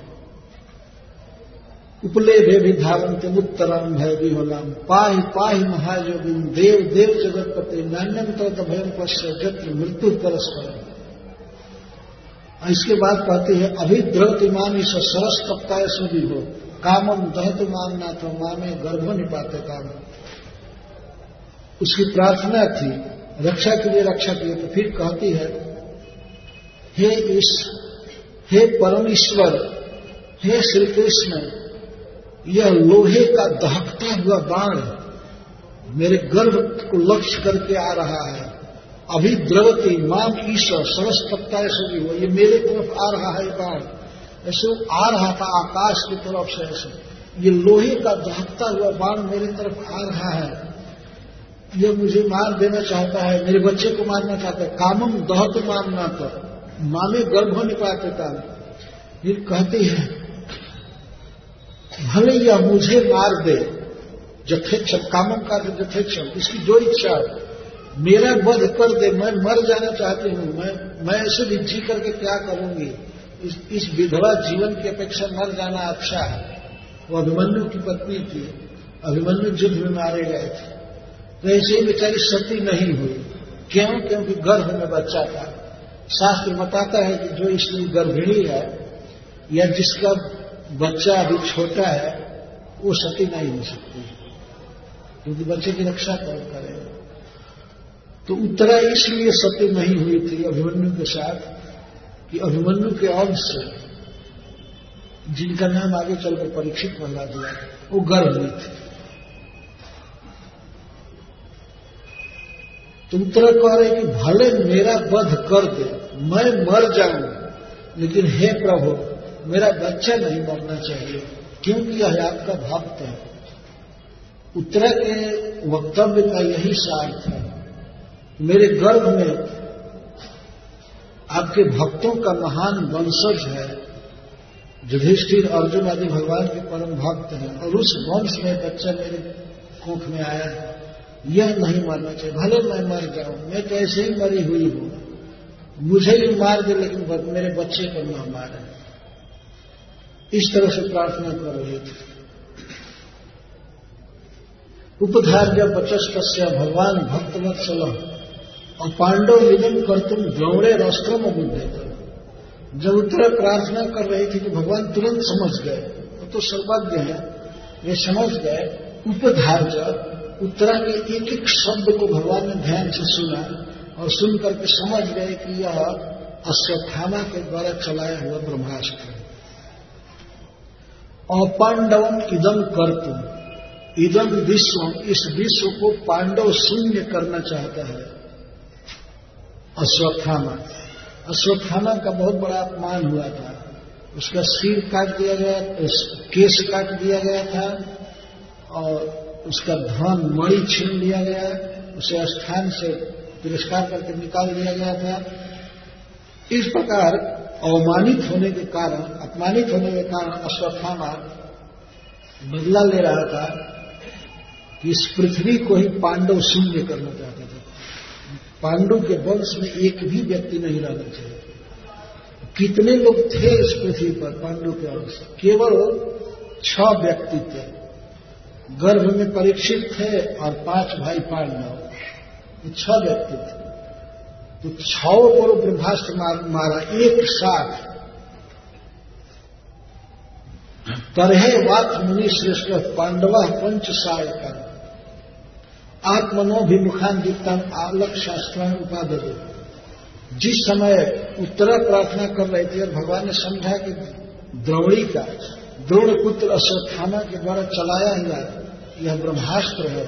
Speaker 1: उपले भे भी धावंत उत्तरम भय भी विहोलम पाहि पाहि महायोगिन देव देव जगतपति नान्यम तो भयम पश्य जत्र मृत्यु परस्पर। इसके बाद कहते हैं, अभी द्रवत इमान इस सरस तप्ताय सुधी हो। कामम दहत मानना तो मामे गर्भ नहीं पाते काम। उसकी प्रार्थना थी, रक्षा के लिए रक्षा की तो फिर कहती है, हे इस, हे परमेश्वर, हे श्री कृष्ण यह लोहे का दहकता हुआ बाण मेरे गर्भ को लक्ष्य करके आ रहा है। अभी द्रवती माम ईश्वर सरस पत्ता ऐसे भी हो ये मेरे तरफ़ आ रहा है बाण। ऐसे आ रहा था आकाश की तरफ़ से ऐसे। ये लोहे का दहकता हुआ बाण मेरे तरफ़ आ रहा है। ये मुझे मार देना चाहता है। मेरे बच्चे को मारना चाहता है। कामम दहत मारना तो मामे गर्भ निपाते था। ये कहती है भले यह मुझे मार दे जथेक्षम का जथेक्षम इसकी जो इच्छा है। मेरा वध कर दे मैं मर जाना चाहती हूँ। मैं मैं ऐसे भी जी करके क्या करूँगी? इस, इस विधवा जीवन की अपेक्षा मर जाना अच्छा है। वो अभिमन्यु की पत्नी थी। अभिमन्यु युद्ध में मारे गए थे। तो ऐसे ही बेचारी सती नहीं हुई। क्यों? क्योंकि गर्भ में बच्चा था। शास्त्र बताता है कि जो इसलिए गर्भिणी है या जिसका बच्चा अभी छोटा है, वो सती नहीं हो सकती क्योंकि बच्चे की रक्षा कौन करेगा तो उत्तरा इसलिए सत्य नहीं हुई थी अभिमन्यु के साथ कि अभिमन्यु के अंश जिनका नाम आगे चलकर परीक्षित बना दिया, वो गर्भ हुई थी। तो उत्तरा कह रहे कि भले मेरा वध कर दे, मैं मर जाऊँ, लेकिन हे प्रभु मेरा बच्चा नहीं मरना चाहिए, क्योंकि यह आपका भक्त है। उत्तरा के वक्तव्य का यही सार्थ है मेरे गर्भ में आपके भक्तों का महान वंशज है, युधिष्ठिर अर्जुन आदि भगवान के परम भक्त हैं, और उस वंश में बच्चा मेरे कोख में आया है। यह नहीं मारना चाहिए, भले मैं मर जाऊँ, मैं तो ऐसे ही मरी हुई हूँ। मुझे ही मार दे, लेकिन मेरे बच्चे को न मारे। इस तरह से प्रार्थना कर रही थी। उपधार्य बचस्त भगवान भक्तवत्सल और पांडव निधन कर तुम गौड़े राष्ट्र में बुद्धे जब उत्तर प्रार्थना कर रही थी कि भगवान तुरंत समझ गए वो तो सर्वज्ञ है, वे समझ गए, उपधार्य उत्तरा के एक एक शब्द को भगवान ने ध्यान से सुना और सुन करके समझ गए कि यह अश्वत्थामा के द्वारा चलाया हुआ ब्रह्मास्त्र है। और इदम कर तुम इदम विश्व, इस विश्व को पांडव शून्य करना चाहता है। अश्वत्थामा। अश्वत्थामा का बहुत बड़ा अपमान हुआ था। उसका सिर काट दिया गया केस काट दिया गया था, और उसका धन मणि छीन लिया गया, उसे स्थान से तिरस्कार करके निकाल दिया गया था। इस प्रकार अवमानित होने के कारण, अपमानित होने के कारण अश्वत्थामा बदला ले रहा था कि इस पृथ्वी को ही पांडव शून्य करना चाहते थे। पांडव के वंश में एक भी व्यक्ति नहीं रहना चाहिए। कितने लोग थे इस पृथ्वी पर पांडव के वंश? केवल छह व्यक्ति थे। गर्भ में परीक्षित थे और पाँच भाई पांडव। छह व्यक्ति थे। तो छो पर ब्रह्मास्त्र मार, मारा एक साथ। तरहे वात मुनि श्रेष्ठ पांडवा पंच साय कर। आत्मनोभिमुखान दीप्तान आलक शास्त्रान उपाधि जिस समय उत्तरा प्रार्थना कर रहे थे और भगवान ने समझा कि द्रोणी का द्रोण पुत्र अश्वत्थामा के द्वारा चलाया हुआ यह ब्रह्मास्त्र है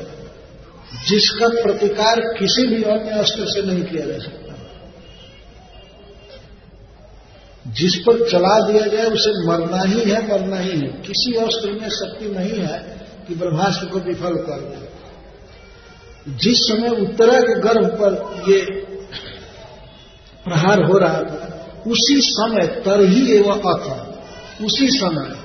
Speaker 1: जिसका प्रतिकार किसी भी अन्य अस्त्र से नहीं किया जा सकता। जिस पर चला दिया जाए, उसे मरना ही है मरना ही है। किसी अस्त्र में शक्ति नहीं है कि ब्रह्मास्त्र को विफल कर दे। जिस समय उत्तरा के गर्भ पर ये प्रहार हो रहा था, उसी समय तर ही एवं अथ, उसी समय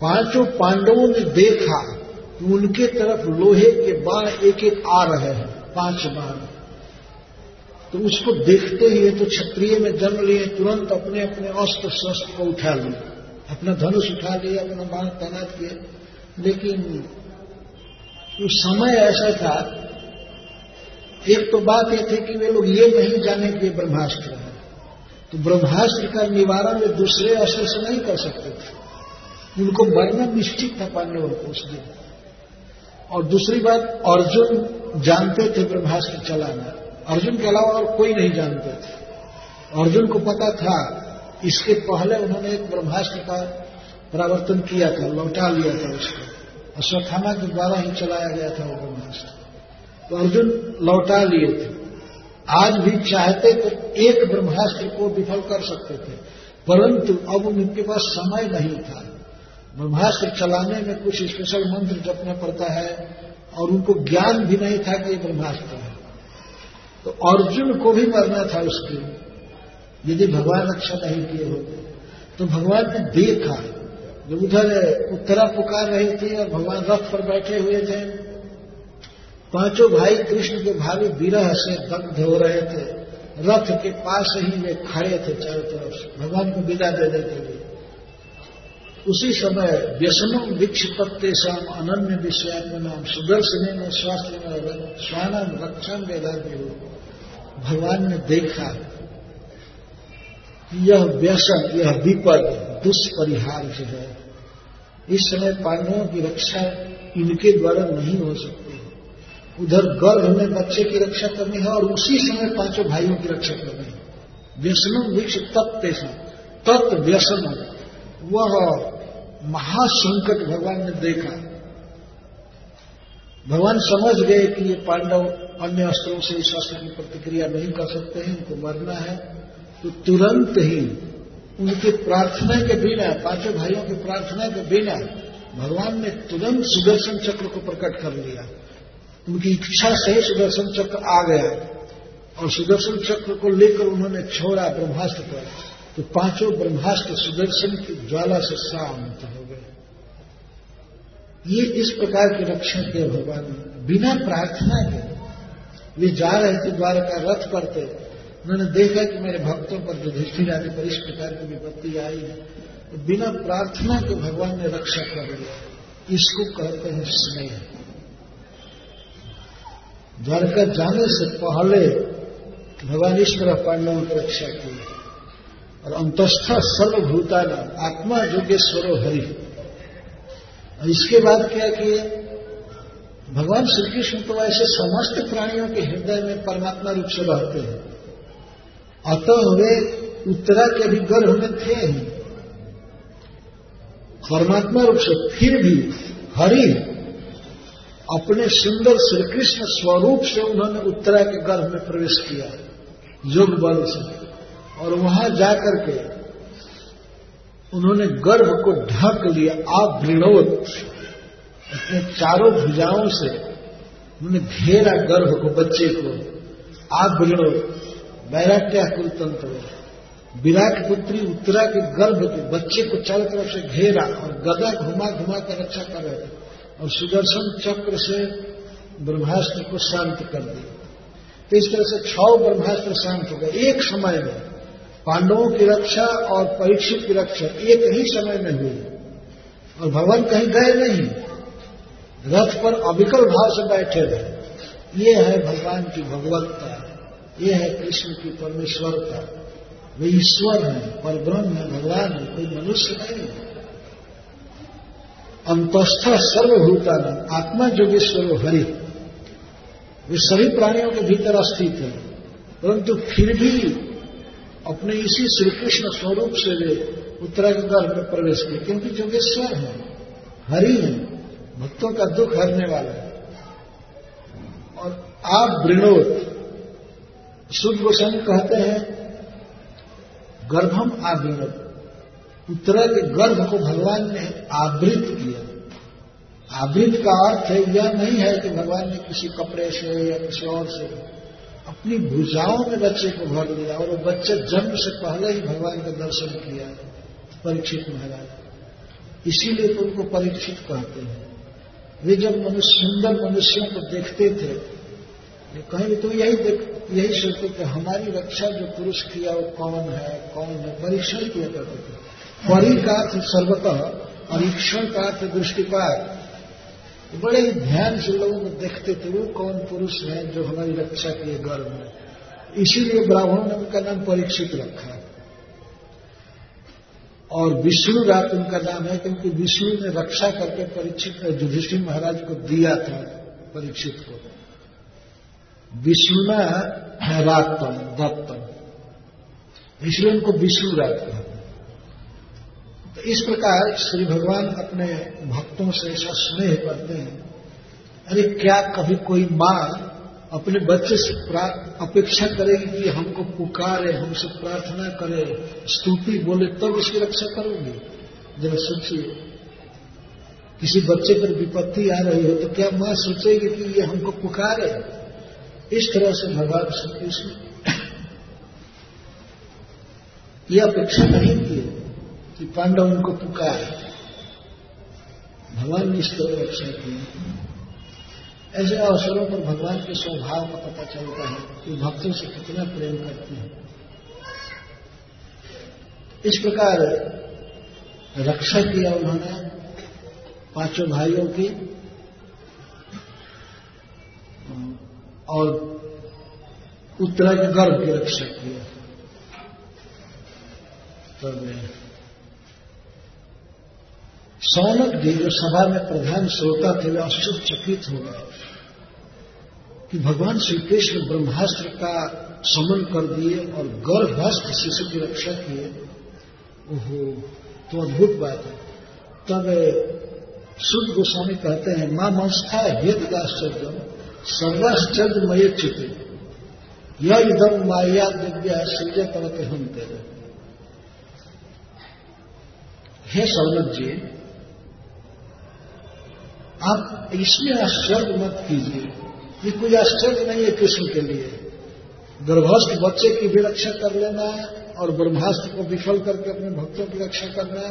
Speaker 1: पाँचों पांडवों ने देखा कि उनके तरफ़ लोहे के बाण एक एक आ रहे हैं, पाँच बाण। तो उसको देखते ही तो क्षत्रिय में जन्म लिए, तुरंत अपने अपने अस्त्र शस्त्र को उठा लिए। अपना धनुष उठा लिए, अपना बाण तैनात किए। लेकिन उस समय ऐसा था, एक तो बात यह थी कि वे लोग ये नहीं जाने कि ब्रह्मास्त्र है। तो ब्रह्मास्त्र का निवारण वे दूसरे अस्त्र से नहीं कर सकते थे। उनको मरना निश्चित था पांडवों को उस दिन। और दूसरी बात, अर्जुन जानते थे ब्रह्मास्त्र चलाना। अर्जुन के अलावा और कोई नहीं जानते थे। अर्जुन को पता था, इसके पहले उन्होंने एक ब्रह्मास्त्र का परावर्तन किया था, लौटा लिया था उसको। अश्वत्थामा के द्वारा ही चलाया गया था वो ब्रह्मास्त्र। तो अर्जुन लौटा लिए थे। आज भी चाहते तो एक ब्रह्मास्त्र को विफल कर सकते थे, परंतु अब उनके पास समय नहीं था। ब्रह्मास्त्र चलाने में कुछ स्पेशल मंत्र जपना पड़ता है, और उनको ज्ञान भी नहीं था कि ये ब्रह्मास्त्र। तो अर्जुन को भी मरना था उसके यदि भगवान रक्षा नहीं किए होते तो भगवान ने देखा जब उधर उत्तरा पुकार रही थी और भगवान रथ पर बैठे हुए थे, पाँचों भाई कृष्ण के भावी विरह से दग्ध हो रहे थे। रथ के पास ही वे खड़े थे चारों तरफ़ भगवान को विदा दे देते थे। उसी समय व्यसनम विक्षिपत्ते शाम अनन्य विषयात्म नाम सुदर्शन में स्वास्थ्य में स्वानम रक्षण वेदाग्नि हो भगवान ने देखा यह व्यसन, यह विपद, दुष्परिहार जो है, इस समय पांडवों की रक्षा इनके द्वारा नहीं हो सकती। उधर गर्भ में बच्चे की रक्षा करनी है और उसी समय पाँचों भाइयों की रक्षा करनी है। व्यसनम वृक्ष तत्व तत्व व्यसन वह महासंकट भगवान ने देखा। भगवान समझ गए कि ये पांडव अन्य अस्त्रों से इस अस्त्र की प्रतिक्रिया नहीं कर सकते हैं, उनको मरना है। तो तुरंत ही उनके प्रार्थना के बिना, पाँचों भाइयों की प्रार्थना के बिना भगवान ने तुरंत सुदर्शन चक्र को प्रकट कर लिया। उनकी इच्छा से सुदर्शन चक्र आ गया और सुदर्शन चक्र को लेकर उन्होंने छोड़ा ब्रह्मास्त्र पर। तो पाँचों ब्रह्मास्त्र सुदर्शन की ज्वाला से शांत हो गए। ये इस प्रकार के रक्षा किए भगवान ने बिना प्रार्थना के वे जा रहे थे, द्वारका रथ थे। उन्होंने देखा कि मेरे भक्तों पर युधिष्ठिर आदि पर इस प्रकार की विपत्ति आई है तो बिना प्रार्थना के भगवान ने रक्षा कर लिया इसको कहते हैं स्नेह। द्वारका जाने से पहले भगवान इस तरह पांडवों की रक्षा की। और अंतस्थ सर्वभूता नाम आत्मा जोगेश्वरो हरि इसके बाद क्या किए भगवान श्री कृष्ण तो ऐसे समस्त प्राणियों के हृदय में परमात्मा रूप से रहते हैं। अतः वे उत्तरा के भी गर्भ में थे ही। परमात्मा रूप से फिर भी हरि अपने सुंदर श्री कृष्ण स्वरूप से उन्होंने उत्तरा के गर्भ में प्रवेश किया। योग बल से। और वहाँ जाकर के उन्होंने गर्भ को ढक लिया, आप वृणोत अपने चारों भुजाओं से उन्होंने घेरा गर्भ को, बच्चे को। आप वृणोत बैराट्या कुल तंत्र विराट पुत्री उत्तरा के गर्भ के बच्चे को चारों तरफ़ से घेरा और गदा घुमा घुमा कर रक्षा कर रहे और सुदर्शन चक्र से ब्रह्मास्त्र को शांत कर दिया। तो इस तरह से छह ब्रह्मास्त्र शांत हो गए। एक समय में पांडवों की रक्षा और परीक्षित की रक्षा एक ही समय में हुई। और भगवान कहीं गए नहीं। रथ पर अविकल भाव से बैठे रहे। ये है भगवान की भगवत्ता। ये है कृष्ण की परमेश्वरता। वे ईश्वर है पर ब्रह्म है, भगवान है, कोई मनुष्य नहीं। अंतस्थ सर्वभूता आत्मा जोगेश्वर हरि। वे सभी प्राणियों के भीतर अस्तित है, परंतु फिर भी अपने इसी श्री कृष्ण स्वरूप से वे उत्तराखंड में प्रवेश किए, क्योंकि जोगेश्वर है, हरि है, भक्तों का दुख हरने वाला है। और आप वृणोत शुद्ध गोस्वामी कहते हैं, गर्भम आवृत उत्तरा के गर्भ को भगवान ने आवृत किया। आवृत का अर्थ यह नहीं है कि भगवान ने किसी कपड़े से या किसी और से अपनी भुजाओं में बच्चे को भर दिया और वो बच्चे जन्म से पहले ही भगवान का दर्शन किया परीक्षित महाराज। इसीलिए तो उनको परीक्षित कहते हैं। वे जब मनुष्य, सुंदर मनुष्यों को देखते थे कहीं तो यही देख, यही सोचते थे, हमारी रक्षा जो पुरुष किया वो कौन है कौन है? परीक्षण किया करते थे। परी का सर्वतः, परीक्षण का अर्थ दृष्टिपात बड़े ही ध्यान से लोगों को देखते थे, वो कौन पुरुष है जो हमारी रक्षा किए गर्व में इसीलिए ब्राह्मणों ने उनका नाम परीक्षित रखा और विष्णु रात उनका नाम है, क्योंकि विष्णु ने रक्षा करके परीक्षित युधिष्ठिर महाराज को दिया था परीक्षित को। विष्णुना रातम, दत्तम। इसलिए उनको विष्णु रात कहते तो इस प्रकार श्री भगवान अपने भक्तों से ऐसा स्नेह करते हैं। अरे, क्या कभी कोई माँ अपने बच्चे से अपेक्षा करेगी कि हमको पुकारे, हमसे प्रार्थना करे, स्तुति बोले, तब इसकी रक्षा करोगी? जरा सोचिए, किसी बच्चे पर विपत्ति आ रही हो तो क्या माँ सोचेगी कि ये हमको पुकारे? इस तरह से भगवान श्री कृष्ण *coughs* ये अपेक्षा नहीं की कि पांडव उनको पुकार। भगवान ने इस तरह रक्षा की ऐसे अवसरों पर भगवान के स्वभाव का पता चलता है कि भक्तों से कितना प्रेम करते हैं। इस प्रकार रक्षा किया उन्होंने पाँचों भाइयों की। और उत्तरा के गर्भ की रक्षा किया। सौनक जी जो सभा में प्रधान श्रोता थे, वे आश्चर्यचकित हो गए कि भगवान श्री कृष्ण ब्रह्मास्त्र का समन कर दिए और गर्भस्थ शिशु की रक्षा किए। ओहो तो अद्भुत बात है। तब शुद्ध गोस्वामी कहते हैं, माँ मंस्था हेत आश्चर्य सर्वाश्चर्य मय चित्र यह इधम माया दिव्य सूर्य तरह हम तेरे। हे सौनक जी आप इसमें आश्चर्य मत कीजिए। ये कोई आश्चर्य नहीं है कृष्ण के लिए। गर्भस्थ बच्चे की भी रक्षा कर लेना और ब्रह्मास्त्र को विफल करके अपने भक्तों की रक्षा करना,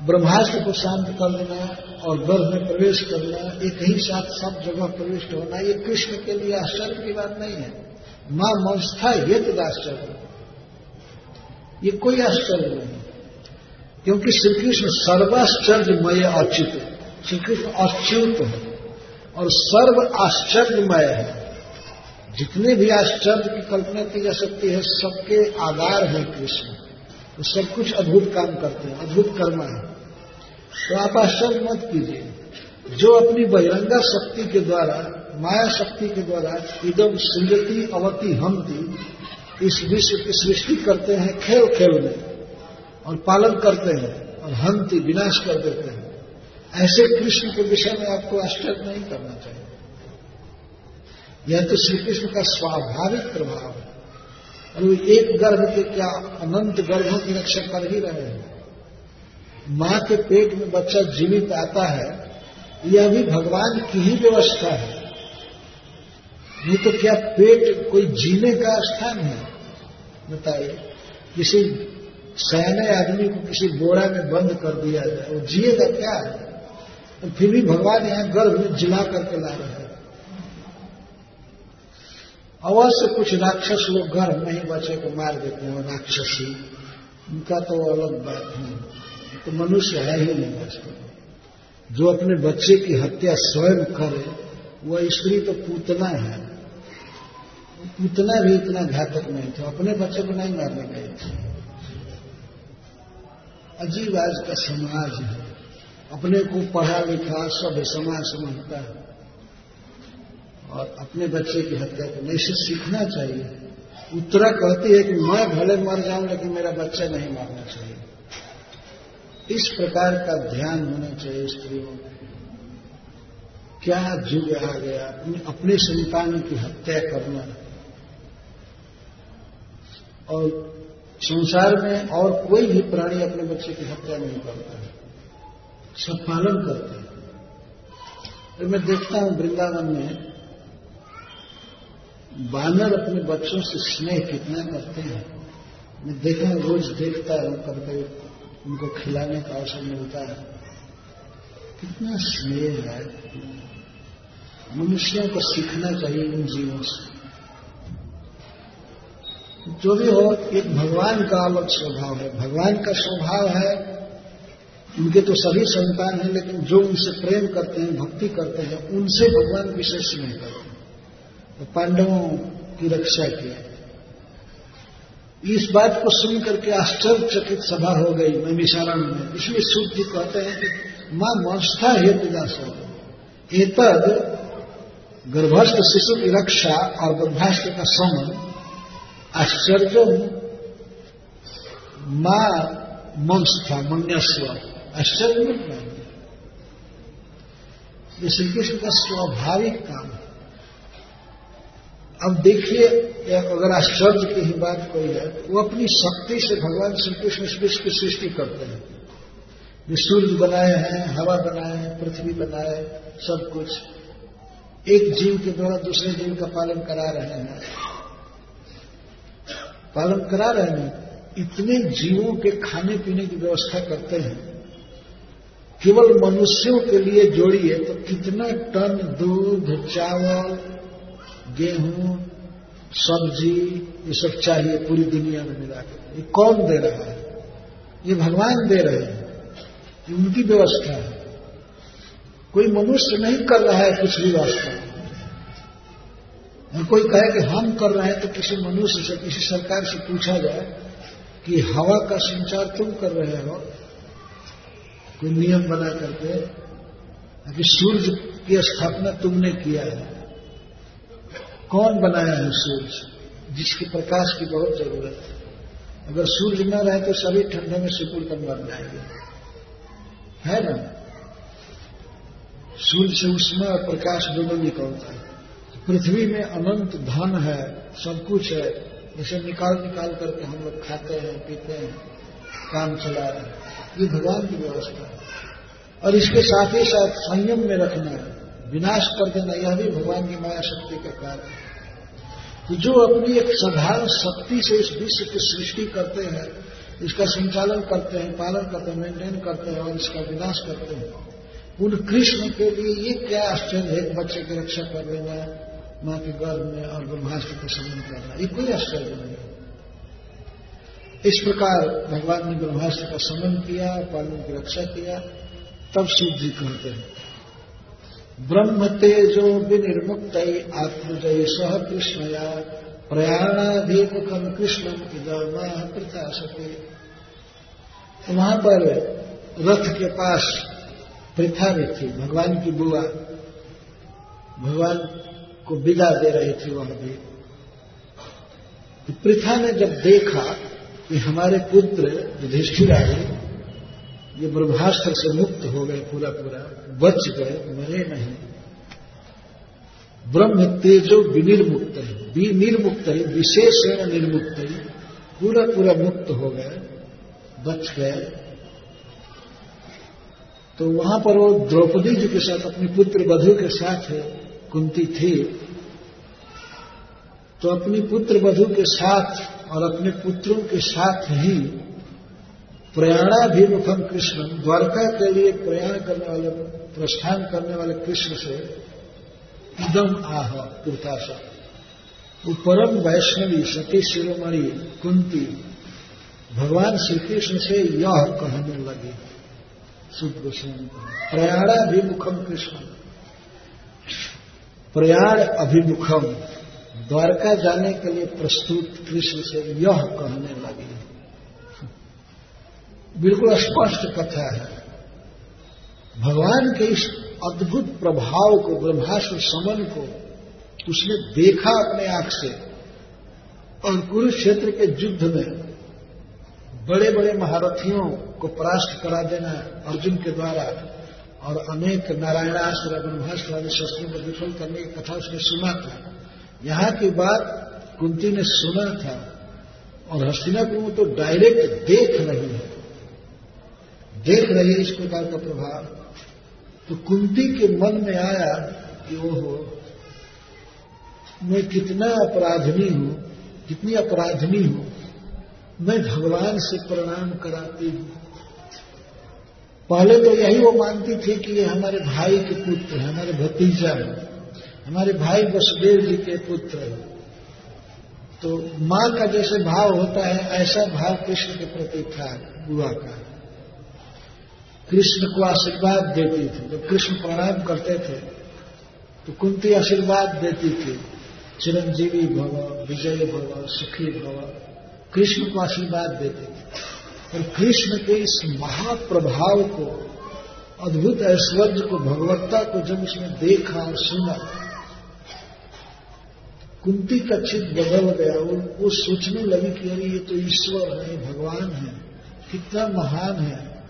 Speaker 1: ब्रह्मास्त्र को शांत कर लेना और गर्भ में प्रवेश करना एक ही साथ सब जगह प्रविष्ट होना, ये कृष्ण के लिए आश्चर्य की बात नहीं है। माँ मंस्था ये तो आश्चर्य ये कोई आश्चर्य नहीं क्योंकि श्री कृष्ण सर्वाश्चर्यमय अच्युत श्री कृष्ण अच्युत है। और सर्व आश्चर्यमय है। जितने भी आश्चर्य की कल्पना की जा सकती है, सबके आधार है कृष्ण। तो सब कुछ अद्भुत काम करते हैं, अद्भुत कर्म है। तो आप आश्चर्य मत कीजिए। जो अपनी बहिरंगा शक्ति के द्वारा, माया शक्ति के द्वारा इदम सृजती अवती हमती इस विश्व की सृष्टि करते हैं, खेल खेल में और पालन करते हैं और हंती विनाश कर देते हैं। ऐसे कृष्ण के विषय में आपको आश्चर्य नहीं करना चाहिए। यह तो श्री कृष्ण का स्वाभाविक प्रभाव है। और वो एक गर्भ के क्या अनंत गर्भों की रक्षा कर ही रहे हैं। माँ के पेट में बच्चा जीवित आता है, यह भी भगवान की ही व्यवस्था है। नहीं तो क्या पेट कोई जीने का स्थान है? बताइए। किसी सयाने आदमी को किसी बोरा में बंद कर दिया जाए, वो जिएगा क्या? है फिर भी भगवान यहाँ गर्भ में जिला करके ला रहे हैं। अवश्य कुछ राक्षस लोग गर्भ में ही बच्चे को मार देते हैं राक्षसी। उनका तो अलग बात है। तो मनुष्य है ही नहीं वास्तव जो अपने बच्चे की हत्या स्वयं करे, वह स्त्री तो पूतना है। पूतना भी इतना घातक नहीं था। अपने बच्चे को नहीं मारने गए थे। अजीब आज का समाज है। अपने को पढ़ा लिखा सब समाज समझता है। और अपने बच्चे की हत्या को नहीं से सीखना चाहिए। उत्तरा कहती है कि मैं भले मर जाऊँ, लेकिन मेरा बच्चा नहीं मारना चाहिए। इस प्रकार का ध्यान होना चाहिए स्त्रियों क्या युग आ गया? अपने अपने संतान की हत्या करना। और संसार में और कोई भी प्राणी अपने बच्चे की हत्या नहीं करता है। सब पालन करते हैं। तो मैं देखता हूँ वृंदावन में बानर अपने बच्चों से स्नेह कितना करते हैं। मैं देखा रोज देखता हूँ कभी उनको खिलाने का अवसर मिलता है। कितना स्नेह है। मनुष्यों को सीखना चाहिए इन जीवों से। जो भी हो, एक भगवान का अलग स्वभाव है। भगवान का स्वभाव है उनके तो सभी संतान हैं, लेकिन जो उनसे प्रेम करते हैं, भक्ति करते हैं, उनसे भगवान विशेष नहीं करते। तो पांडवों की रक्षा किया इस बात को सुन करके आश्चर्यचकित सभा हो गई नैमिशारण में। इसलिए सूर्य जी कहते हैं कि माँ मस्था हेतु हो एतद गर्भस्थ शिशु की रक्षा और गर्भाष्ट का समन आश्चर्य माँ मंस था मन्यस्व। आश्चर्य मत मानिए ये श्री कृष्ण का स्वाभाविक काम है। अब देखिए अगर आश्चर्य की ही बात कोई है तो वो अपनी शक्ति से भगवान श्री कृष्ण इस विश्व की सृष्टि करते हैं। ये सूर्य बनाए हैं, हवा बनाए हैं, पृथ्वी बनाए सब कुछ। एक जीव के द्वारा दूसरे जीव का पालन करा रहे हैं। पालन करा रहे हैं। इतने जीवों के खाने पीने की व्यवस्था करते हैं। केवल मनुष्यों के लिए जोड़िए तो कितना टन दूध, चावल, गेहूँ, सब्ज़ी, ये सब चाहिए पूरी दुनिया में मिला के। ये कौन दे रहा है? ये भगवान दे रहे हैं। ये उनकी व्यवस्था है। कोई मनुष्य नहीं कर रहा है कुछ भी वास्तव और कोई कहे कि हम कर रहे हैं तो किसी मनुष्य से, किसी सरकार से पूछा जाए कि हवा का संचार तुम कर रहे हो कोई नियम बना करके कि सूर्य की स्थापना तुमने किया है। कौन बनाया है सूर्य? जिसके प्रकाश की बहुत ज़रूरत है। अगर सूर्य न रहे तो सभी ठंडे में सिकुड़ कर मर जाएँगे। है ना? सूर्य से उसमें और प्रकाश दोनों निकलता है? पृथ्वी में अनंत धन है, सब कुछ है। इसे निकाल निकाल करके हम लोग खाते हैं, पीते हैं, काम चला रहे हैं। ये भगवान की व्यवस्था है। और इसके साथ ही साथ संयम में रखना है। विनाश कर देना, यह भी भगवान की माया शक्ति का कार्य है। तो जो अपनी एक साधारण शक्ति से इस विश्व की सृष्टि करते हैं, इसका संचालन करते हैं, पालन करते हैं मेंटेन करते हैं और इसका विनाश करते हैं, उन कृष्ण के लिए ये क्या आश्चर्य है बच्चे की रक्षा कर लेना माँ के गर्भ में और ब्रह्मास्त्र को समन करना ये कोई आश्चर्य नहीं इस प्रकार भगवान ने ब्रह्मास्त्र का समन किया पालन की रक्षा किया, तब शिव जी कहते हैं। ब्रह्म तेजो विनिर्मुक्त आत्मजय सह कृष्णया प्रयाणाधिमुखम कृष्णम इधर प्रथा सके तो वहाँ पर रथ के पास प्रथा भी थी, भगवान की बुआ, भगवान को विदा दे रही थी वह भी। तो प्रथा ने जब देखा कि हमारे पुत्र युधिष्ठिर आए, ये ब्रह्मास्त्र से मुक्त हो गए पूरा पूरा बच गए, मरे नहीं। ब्रह्म तेजो विनिर्मुक्त है निर्मुक्त ही विशेषण निर्मुक्त ही पूरा पूरा मुक्त हो गए, बच गए। तो वहाँ पर वो द्रौपदी जी के साथ, अपनी पुत्र वधु के साथ कुंती थी। तो अपनी पुत्र वधु के साथ और अपने पुत्रों के साथ ही प्रयाणाभिमुखम कृष्ण, द्वारका के लिए प्रयाण करने वाले, प्रस्थान करने वाले कृष्ण से इदम आह कृताशा वो परम वैष्णवी सती शिरोमणि कुंती, भगवान श्री कृष्ण से यह कहने लगी। शुद्ध गोस्वामी प्रयाणाभिमुखम कृष्ण। प्रयाण अभिमुखम द्वारका जाने के लिए प्रस्तुत कृष्ण से यह कहने लगी। बिल्कुल स्पष्ट कथा है। भगवान के इस अद्भुत प्रभाव को, ब्रह्मास्त्र समन को उसने देखा अपने आँख से और कुरुक्षेत्र के युद्ध में बड़े बड़े महारथियों को परास्त करा देना अर्जुन के द्वारा और अनेक नारायणास्त्र, ब्रह्मास्त्र आदि शस्त्रों को विफल करने की कथा उसने सुना था। यहाँ की बात कुंती ने सुना था और हस्तिनापुर में तो डायरेक्ट देख रही है। देख रही है इस प्रकार का प्रभाव। तो कुंती के मन में आया कि ओहो, मैं कितना अपराधनी हूँ, कितनी अपराधनी हूँ। मैं भगवान से प्रणाम कराती हूँ। पहले तो यही वो मानती थी कि ये हमारे भाई के पुत्र है, हमारे भतीजा है। हमारे भाई वसुदेव जी के पुत्र तो माँ का जैसे भाव होता है, ऐसा भाव कृष्ण के प्रति था, बुआ का। कृष्ण को आशीर्वाद देती थी। जब कृष्ण प्रणाम करते थे तो कुंती आशीर्वाद देती थी। चिरंजीवी भव, विजय भव, सुखी भव, कृष्ण को आशीर्वाद देती थी। और कृष्ण के इस महाप्रभाव को, अद्भुत ऐश्वर्य को, भगवत्ता को जब उसने देखा और सुना कुंती का चित बदल गया और वो सोचने लगी कि अरे ये तो ईश्वर है भगवान है, कितना महान है।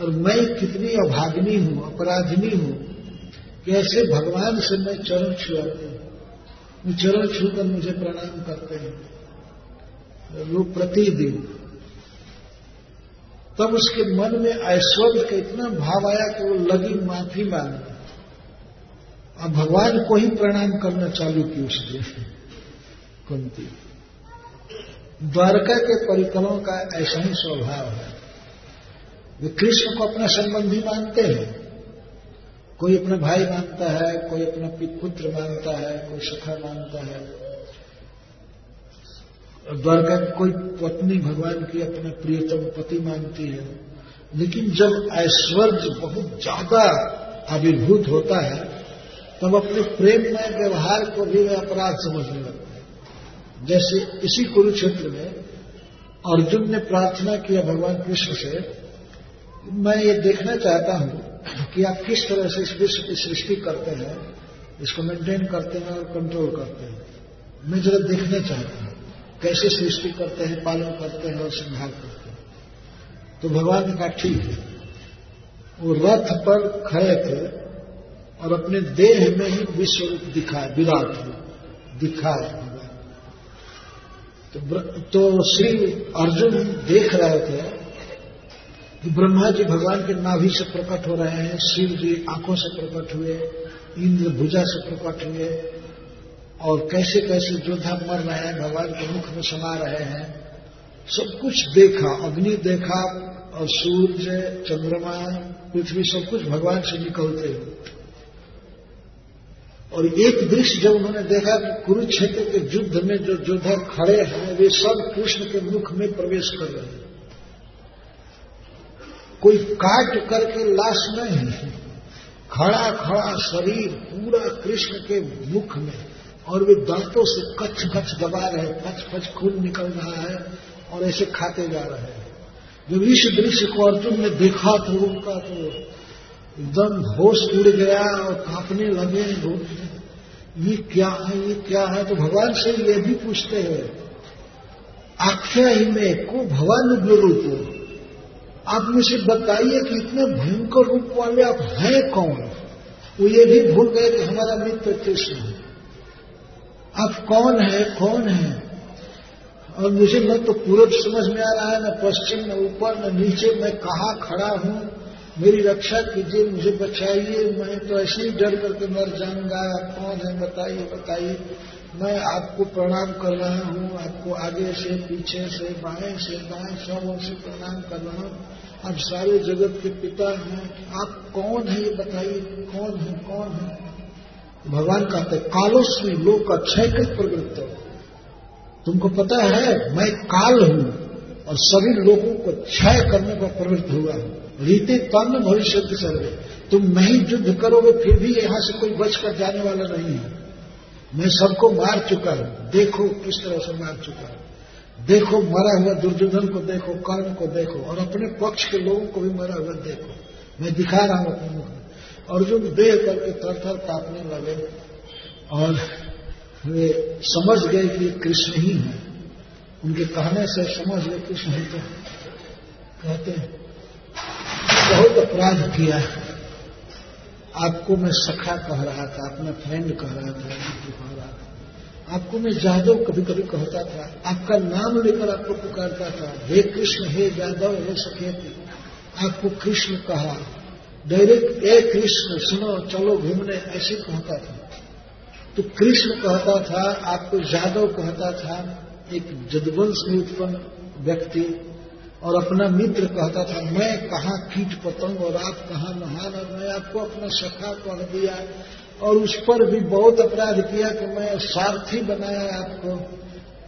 Speaker 1: और मैं कितनी अभाग्नि हूँ, अपराधनी हूँ, कैसे भगवान से मैं चरण छुआती हूँ? चरण छूकर मुझे प्रणाम करते हैं। वो प्रतिदिन। तब उसके मन में ऐश्वर्य का इतना भाव आया कि वो लगी माफ़ी मांगने अब भगवान को ही प्रणाम करना चालू की उसने कुंती। द्वारका के परिकरों का ऐसा ही स्वभाव है। वे कृष्ण को अपना संबंधी मानते हैं। कोई अपना भाई मानता है, कोई अपना पुत्र मानता है, कोई सखा मानता है। द्वारका कोई पत्नी भगवान की अपना प्रियतम पति मानती है। लेकिन जब ऐश्वर्य बहुत ज़्यादा आविर्भूत होता है तब अपने प्रेम में, व्यवहार को भी वे अपराध समझने लगते हैं। जैसे इसी कुरुक्षेत्र में अर्जुन ने प्रार्थना किया भगवान कृष्ण से, मैं ये देखना चाहता हूँ कि आप किस तरह से इस विश्व की सृष्टि करते हैं, इसको मेंटेन करते हैं और कंट्रोल करते हैं। मैं जरा देखना चाहता हूँ, कैसे सृष्टि करते हैं, पालन करते हैं और संभाल करते हैं। तो भगवान ने कहा, ठीक है। वो रथ पर खड़े थे और अपने देह में ही विश्व रूप दिखाए विराट रूप दिखाए तो, तो श्री अर्जुन देख रहे थे कि ब्रह्मा जी भगवान के नाभि से प्रकट हो रहे हैं शिव जी आँखों से प्रकट हुए इंद्र भुजा से प्रकट हुए और कैसे कैसे योद्धा मर रहे हैं भगवान के मुख में समा रहे हैं। सब कुछ देखा अग्नि देखा और सूर्य चंद्रमा पृथ्वी सब कुछ भगवान से निकलते हुए। और एक दृश्य जब उन्होंने देखा कि कुरुक्षेत्र के युद्ध में जो योद्धा खड़े हैं, वे सब कृष्ण के मुख में प्रवेश कर रहे हैं। कोई काट करके लाश नहीं है। खड़ा खड़ा शरीर पूरा कृष्ण के मुख में। और वे दांतों से कच्छ कच्छ दबा रहे कच्छ कच्छ खून निकल रहा है और ऐसे खाते जा रहे हैं। जब इस दृश्य को अर्जुन ने देखा तो उनका तो एकदम होश उड़ गया और कांपने लगे ये क्या है, ये क्या है? तो भगवान से ये भी पूछते हैं, आख्या ही में को भगवान रूप आप मुझे बताइए कि इतने भयंकर रूप वाले आप हैं कौन? वो ये भी भूल गए कि हमारा मित्र कृष्ण है। आप कौन है कौन है? और मुझे न तो पूर्व समझ में आ रहा है, न पश्चिम, न ऊपर, न नीचे, मैं कहा खड़ा हूँ? मेरी रक्षा कीजिए, मुझे बचाइए। मैं तो ऐसे ही डर करके मर जाऊँगा। आप कौन है? बताइए बताइए। मैं आपको प्रणाम कर रहा हूँ। आपको आगे से, पीछे से, बाएँ से, दाएँ सब ओर से प्रणाम कर रहा हूँ। आप सारे जगत के पिता हैं। आप कौन है? ये बताइए, कौन है? कौन है? भगवान कहते कालोस्वी लोग का क्षय कर प्रवृत्त तुमको पता है, मैं काल हूँ और सभी लोगों को क्षय करने का प्रवृत्त हुआ हूँ। रीति तन भविष्य सर्वे। तुम नहीं युद्ध करोगे, फिर भी यहाँ से कोई बचकर जाने वाला नहीं है। मैं सबको मार चुका हूँ। देखो किस तरह से मार चुका हूँ। देखो मरा हुआ दुर्योधन को देखो कर्ण को देखो, और अपने पक्ष के लोगों को भी मरा हुआ देखो। मैं दिखा रहा हूँ अपने मुख में। अर्जुन देह करके थर थर कांपने लगे, और वे समझ गए कि कृष्ण ही है। उनके कहने से समझ गए, कृष्ण ही तो कहते बहुत अपराध किया आपको मैं सखा कह रहा था अपना फ्रेंड कह रहा था कह रहा था। आपको मैं जादव कभी कभी कहता था, आपका नाम लेकर आपको पुकारता था, हे कृष्ण, हे जादव, हे सखेती आपको कृष्ण कहा डायरेक्ट ए कृष्ण, सुनो, चलो घूमने, ऐसे कहता था। तो कृष्ण कहता था, आपको जादव कहता था, एक जदवंश में उत्पन्न व्यक्ति और अपना मित्र कहता था, मैं कहा कीट पतंग और आप कहा महान और मैं आपको अपना सखा कह दिया। और उस पर भी बहुत अपराध किया कि मैं सारथी बनाया आपको।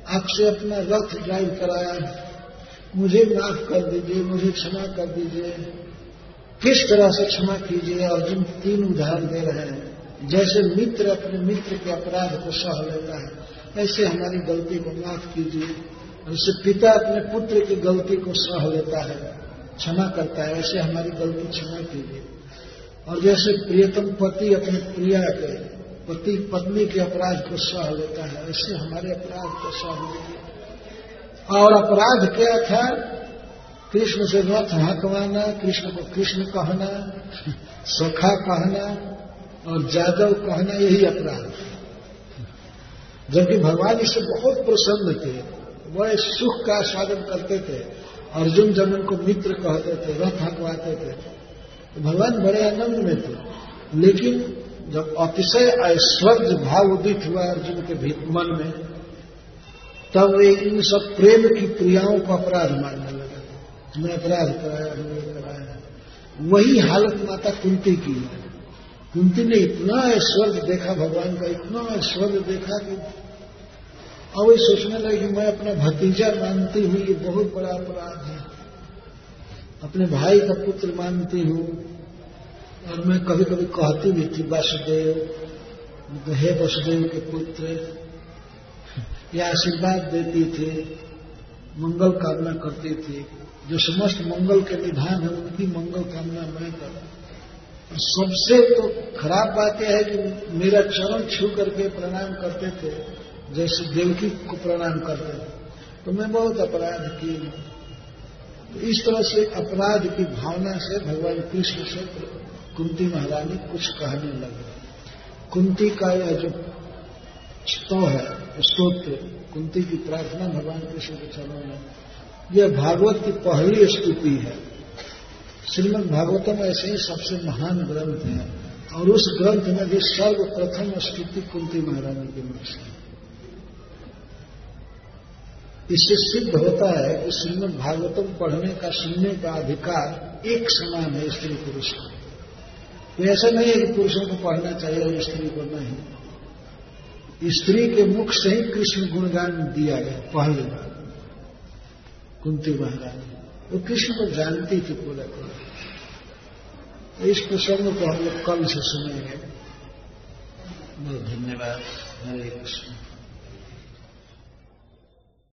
Speaker 1: आपसे अपना रथ ड्राइव कराया। मुझे माफ़ कर दीजिए, मुझे क्षमा कर दीजिए। किस तरह से क्षमा कीजिए? अर्जुन तीन उदाहरण दे रहे हैं, जैसे मित्र अपने मित्र के अपराध को सह लेता है, ऐसे हमारी गलती को माफ़ कीजिए। उससे पिता अपने पुत्र की गलती को सह लेता है, क्षमा करता है, ऐसे हमारी गलती क्षमा कीजिए और जैसे प्रियतम पति अपने प्रिया के, पति पत्नी के अपराध को सह लेता है, ऐसे हमारे अपराध को सह लीजिए और अपराध क्या था? कृष्ण से रथ हकवाना कृष्ण को कृष्ण कहना, सखा कहना और जादव कहना, यही अपराध। था जबकि भगवान इससे बहुत प्रसन्न थे। बड़े सुख का स्वागत करते थे। अर्जुन जब उनको मित्र कहते थे, रथ हकवाते थे तो भगवान बड़े आनंद में थे। लेकिन जब अतिशय ऐश्वर्य भाव उदित हुआ अर्जुन के मन में, तब वे इन सब प्रेम की क्रियाओं को अपराध मानने लगे मैं अपराध कराया हमने कराया। वही हालत माता कुंती की है। कुंती ने इतना ऐश्वर्य देखा, भगवान का इतना ऐश्वर्य देखा कि और वही सोचने लगे मैं अपना भतीजा मानती हूँ, ये बहुत बड़ा अपराध है। अपने भाई का पुत्र मानती हूँ, और मैं कभी कभी कहती भी थी, वासुदेव, हे वसुदेव के पुत्र। या आशीर्वाद देती थी, मंगल कामना करती थी। जो समस्त मंगल के निधान है उनकी मंगल कामना मैं कर। सबसे तो खराब बात यह है कि मेरा चरण छू करके प्रणाम करते थे। जैसे देवकी को प्रणाम करते हैं। तो मैं बहुत अपराध की तो इस तरह से अपराध की भावना से भगवान कृष्ण से कुंती महारानी कुछ कहने लगे। कुंती का यह जो स्तो है स्त्रोत्र कुंती की प्रार्थना भगवान कृष्ण के चरणों में, यह भागवत की पहली स्तुति है। श्रीमद भागवतम ऐसे ही सबसे महान ग्रंथ है। और उस ग्रंथ में भी सर्वप्रथम स्तुति कुंती महारानी के मुख से इससे सिद्ध होता है कि श्रीमद भागवतम पढ़ने का, सुनने का अधिकार एक समान है स्त्री पुरुष का तो ऐसा नहीं है कि पुरुषों को पढ़ना चाहिए और स्त्री को नहीं। स्त्री के मुख से ही कृष्ण गुणगान दिया गया, पहली बार। कुंती महारानी। वो तो कृष्ण को जानती थी पूरा पूरा। तो इस प्रसंग को हम लोग कल से सुनेंगे। बहुत धन्यवाद। हरे कृष्ण।